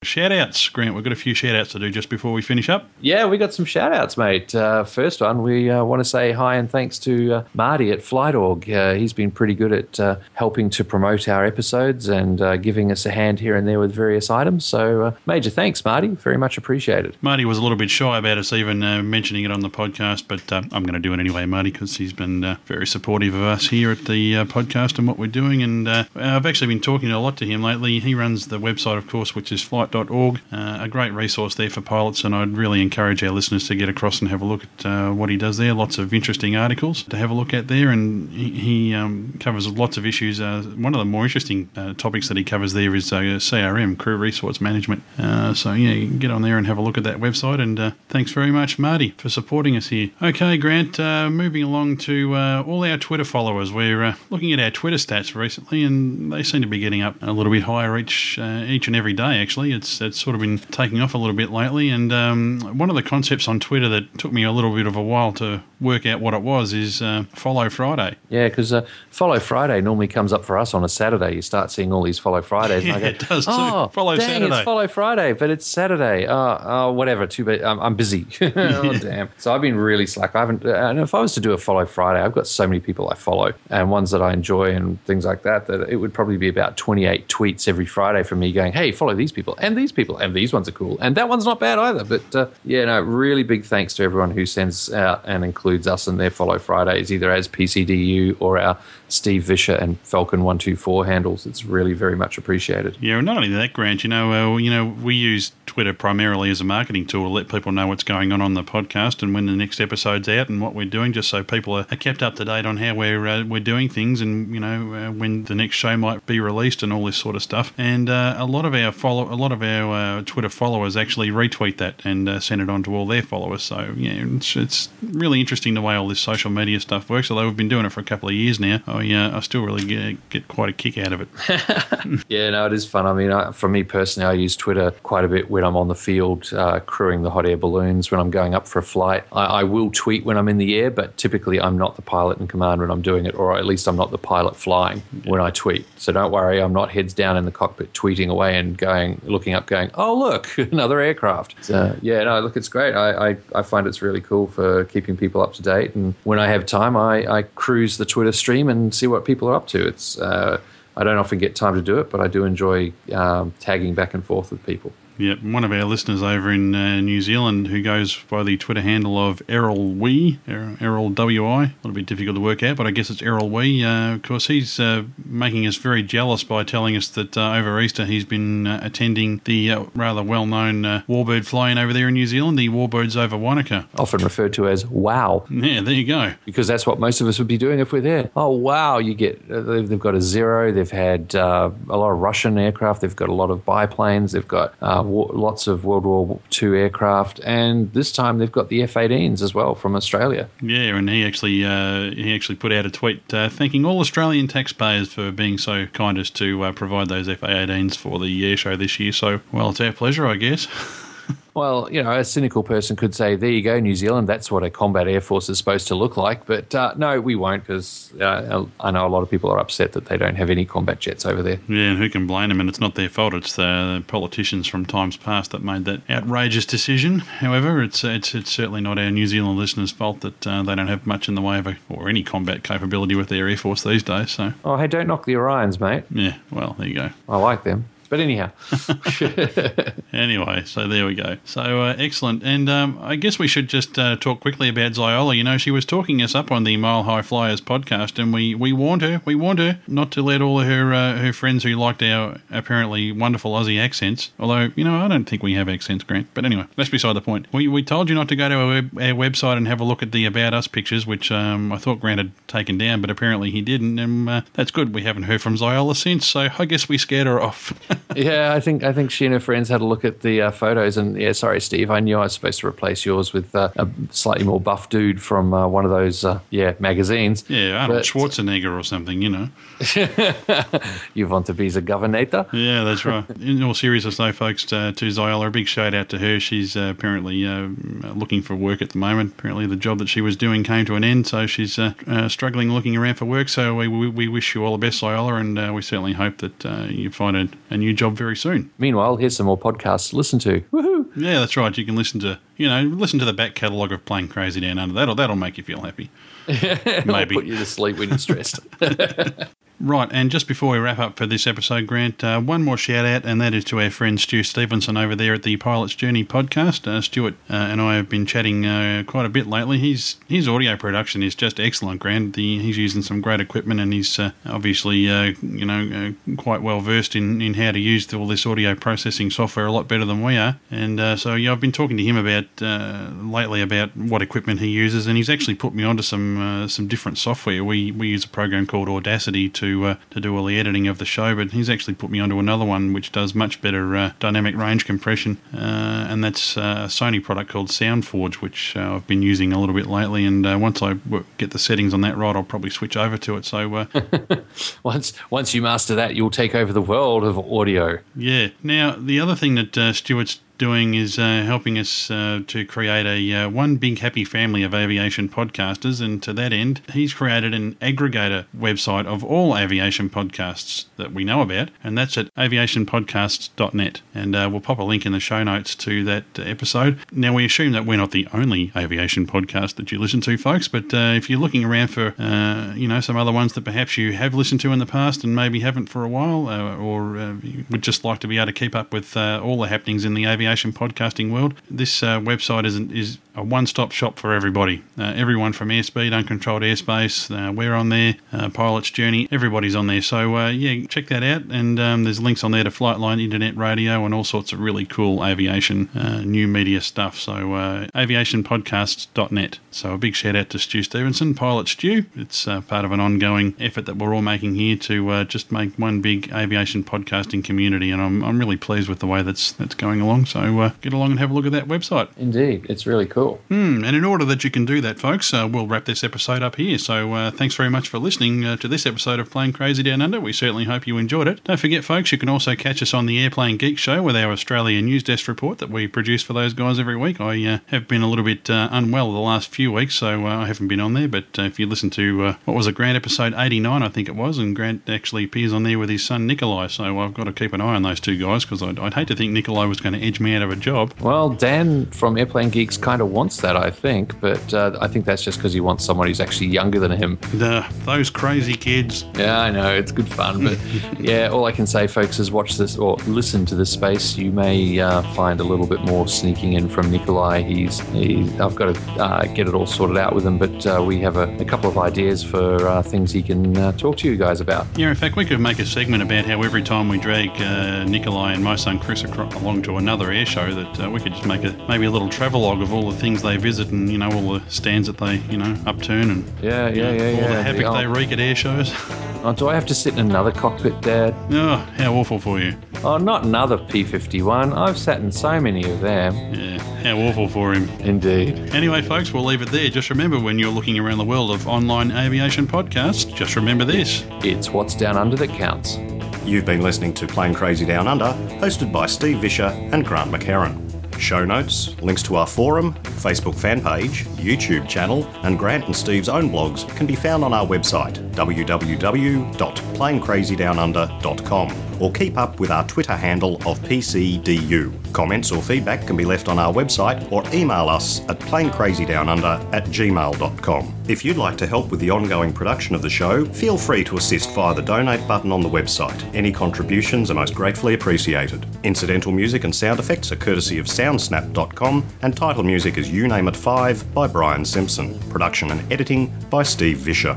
Shout outs, Grant. We've got a few shout outs to do just before we finish up. Yeah, we got some shout outs, mate. Uh, first one, we uh, want to say hi and thanks to uh, Marty at FlightOrg. Uh, he's been pretty good at uh, helping to promote our episodes and uh, giving us a hand here and there with various items. So, uh, major thanks, Marty. Very much appreciated. Marty was a little bit shy about us even uh, mentioning it on the podcast, but uh, I'm going to do it anyway, Marty, because he's been uh, very supportive of us here at the uh, podcast and what we're doing. And uh, I've actually been talking a lot to him lately. He runs the website, of course, which is uh, a great resource there for pilots. And I'd really encourage our listeners to get across and have a look at uh, what he does there. Lots of interesting articles to have a look at there. And he, he um, covers lots of issues. Uh, one of the more interesting uh, topics that he covers there is uh, CRM, Crew Resource Management. Uh, so, yeah, get on there and have a look at that website. And thanks very much, Marty, for supporting us here. Okay, Grant, moving along to all our Twitter followers. We're looking at our Twitter stats recently, and they seem to be getting up a little bit higher each each and every day, actually, It's it's sort of been taking off a little bit lately. And um, one of the concepts on Twitter that took me a little bit of a while to work out what it was is uh, Follow Friday. Yeah, because uh, Follow Friday normally comes up for us on a Saturday. You start seeing all these Follow Fridays. Yeah, go, it does too. Oh, Follow dang, Saturday." It's Follow Friday, but it's Saturday. Oh, oh whatever. Too bad. I'm, I'm busy. oh, damn. So I've been really slack. I haven't. And if I was to do a Follow Friday, I've got so many people I follow and ones that I enjoy and things like that that it would probably be about 28 tweets every Friday from me going, "Hey, follow these people and these people and these ones are cool and that one's not bad either." But uh, yeah, no, really big thanks to everyone who sends out and includes us in their Follow Fridays, either as PCDU or our Steve Visscher and Falcon One Two Four handles. It's really very much appreciated. Yeah, and not only that, Grant. You know, uh, you know, we use Twitter primarily as a marketing tool to let people know what's going on on the podcast and when the next episode's out and what we're doing, just so people are, kept up to date on how we're uh, we're doing things and you know uh, when the next show might be released and all this sort of stuff. And uh, a lot of our follow, a lot of our uh, Twitter followers actually retweet that and uh, send it on to all their followers. So yeah, it's, it's really interesting the way all this social media stuff works. Although we've been doing it for a couple of years now, I uh, I still really get, get quite a kick out of it. Yeah, no, it is fun. I mean, I, for me personally, I use Twitter quite a bit when I'm on the field uh, crewing the hot air balloons, when I'm going up for a flight. I, I will tweet when I'm in the air, but typically I'm not the pilot in command when I'm doing it, or at least I'm not the pilot flying when I tweet. So don't worry, I'm not heads down in the cockpit tweeting away and going, looking up, going, oh, look, another aircraft. So, yeah, no, look, it's great. I, I, I find it's really cool for keeping people up to date. And when I have time, I, I cruise the Twitter stream and see what people are up to. It's, uh, I don't often get time to do it, but I do enjoy um, tagging back and forth with people. Yep, one of our listeners over in uh, New Zealand who goes by the Twitter handle of Errol Wee, Er- Errol WI. A little bit difficult to work out, but I guess it's Errol Wee. Uh, of course, he's uh, making us very jealous by telling us that uh, over Easter he's been uh, attending the uh, rather well known uh, Warbird flying over there in New Zealand, the Warbirds over Wanaka. Often referred to as wow. Yeah, there you go. Because that's what most of us would be doing if we're there. Oh, wow. You get, uh, they've got a zero. They've had uh, a lot of Russian aircraft. They've got a lot of biplanes. They've got lots of World War II aircraft. And this time they've got the F 18s as well from Australia. Yeah, and he actually uh, he actually put out a tweet uh, thanking all Australian taxpayers for being so kind as to uh, provide those FA-18s for the air show this year. So, well, it's our pleasure, I guess. Well, you know, a cynical person could say, there you go, New Zealand, that's what a combat air force is supposed to look like. But uh, no, we won't because uh, I know a lot of people are upset that they don't have any combat jets over there. Yeah, and who can blame them? And it's not their fault. It's the politicians from times past that made that outrageous decision. However, it's it's, it's certainly not our New Zealand listeners' fault that uh, they don't have much in the way of a, or any combat capability with their air force these days. So Oh, hey, don't knock the Orions, mate. yeah, well, there you go. I like them. But anyhow, Anyway, so there we go. So uh, excellent, and um, I guess we should just uh, talk quickly about Ziola. You know, she was talking us up on the Mile High Flyers podcast, and we, we warned her, we warned her not to let all of her uh, her friends who liked our apparently wonderful Aussie accents. Although you know, I don't think we have accents, Grant. But anyway, that's beside the point. We, we told you not to go to our, web, our website and have a look at the About Us pictures, which um, I thought Grant had taken down, but apparently he didn't, and uh, that's good. We haven't heard from Ziola since, so I guess we scared her off. yeah, I think I think she and her friends had a look at the uh, photos, and yeah, sorry, Steve, I knew I was supposed to replace yours with uh, a slightly more buff dude from uh, one of those uh, yeah magazines. Yeah, Arnold But- Schwarzenegger or something, you know. you want to be the governor? Yeah, that's right. In all seriousness, though, folks, uh, to Ziola, a big shout out to her. She's uh, apparently uh, looking for work at the moment. Apparently, the job that she was doing came to an end, so she's uh, uh, struggling looking around for work. So we, we, we wish you all the best, Ziola, and uh, we certainly hope that uh, you find a, a new job very soon. Meanwhile, here's some more podcasts to listen to. Woohoo! Yeah, that's right. You can listen to you know listen to the back catalogue of Plane Crazy Down Under. That'll that'll make you feel happy. Maybe put you to sleep when you're stressed. Right, and just before we wrap up for this episode, Grant, uh, one more shout out, and that is to our friend Stu Stevenson over there at the Pilot's Journey podcast. Uh, Stuart uh, and I have been chatting uh, quite a bit lately. His his audio production is just excellent, Grant. The, he's using some great equipment, and he's uh, obviously uh, you know quite well versed in, in how to use all this audio processing software a lot better than we are. And so yeah, I've been talking to him about lately about what equipment he uses, and he's actually put me onto some some different software. We we use a program called Audacity to to uh, to do all the editing of the show, but he's actually put me onto another one which does much better uh, dynamic range compression, uh, and that's uh, a Sony product called SoundForge, which uh, I've been using a little bit lately. And uh, once I w- get the settings on that right, I'll probably switch over to it. So uh, once once you master that, you'll take over the world of audio. Yeah. Now, the other thing that uh, Stuart's doing is uh, helping us uh, to create a uh, one big happy family of aviation podcasters, and to that end, he's created an aggregator website of all aviation podcasts that we know about, and that's at aviationpodcasts.net. And uh, we'll pop a link in the show notes to that episode. Now, we assume that we're not the only aviation podcast that you listen to, folks, but uh, if you're looking around for uh, you know some other ones that perhaps you have listened to in the past and maybe haven't for a while, or would just like to be able to keep up with all the happenings in the aviation podcasting world, this uh, website is is a one-stop shop for everybody. Uh, everyone from airspeed, uncontrolled airspace, uh, we're on there, uh, pilot's journey, everybody's on there. So uh, yeah, check that out. And um, there's links on there to Flightline, internet radio, and all sorts of really cool aviation uh, new media stuff. So uh, aviationpodcasts.net. So a big shout out to Stu Stevenson, Pilot Stu. It's uh, part of an ongoing effort that we're all making here to just make one big aviation podcasting community, and I'm, I'm really pleased with the way that's that's going along. So get along and have a look at that website. Indeed, it's really cool. Hmm, and in order that you can do that, folks, uh, we'll wrap this episode up here. So uh, thanks very much for listening uh, to this episode of Plane Crazy Down Under. We certainly hope you enjoyed it. Don't forget, folks, you can also catch us on the Airplane Geek Show with our Australian News Desk report that we produce for those guys every week. I uh, have been a little bit uh, unwell the last few weeks, so uh, I haven't been on there. But uh, if you listen to uh, what was a Grant episode 89, I think it was, and Grant actually appears on there with his son Nikolai, so I've got to keep an eye on those two guys because I'd, I'd hate to think Nikolai was going to edge me out of a job. Well, Dan from Airplane Geeks kind of wants that, I think, but uh, I think that's just because he wants someone who's actually younger than him. The, those crazy kids. Yeah, I know it's good fun, but yeah, all I can say, folks, is watch this or listen to this space. You may uh, find a little bit more sneaking in from Nikolai. He's, he, I've got to uh, get it all sorted out with him, but uh, we have a, a couple of ideas for uh, things he can uh, talk to you guys about. Yeah, in fact, we could make a segment about how every time we drag uh, Nikolai and my son Chris along to another air show, that uh, we could just make a maybe a little travelogue of all the things they visit and you know all the stands that they you know upturn and Yeah, yeah, you know, yeah, all yeah. the havoc The they old- wreak at air shows. Oh, do I have to sit in another cockpit, Dad? Oh, how awful for you! Oh, not another P51. I've sat in so many of them. Yeah, how awful for him. Indeed. Anyway, folks, we'll leave it there. Just remember when you're looking around the world of online aviation podcasts, just remember this. It's what's down under that counts. You've been listening to Plane Crazy Down Under, hosted by Steve Visscher and Grant McHerron. Show notes, links to our forum, Facebook fan page, YouTube channel, and Grant and Steve's own blogs can be found on our website www.planecrazydownunder.com or keep up with our Twitter handle of PCDU. Comments or feedback can be left on our website or email us at planecrazydownunder at gmail.com. If you'd like to help with the ongoing production of the show, feel free to assist via the donate button on the website. Any contributions are most gratefully appreciated. Incidental music and sound effects are courtesy of soundsnap.com and title music is You Name It 5 by Brian Simpson. Production and editing by Steve Visscher.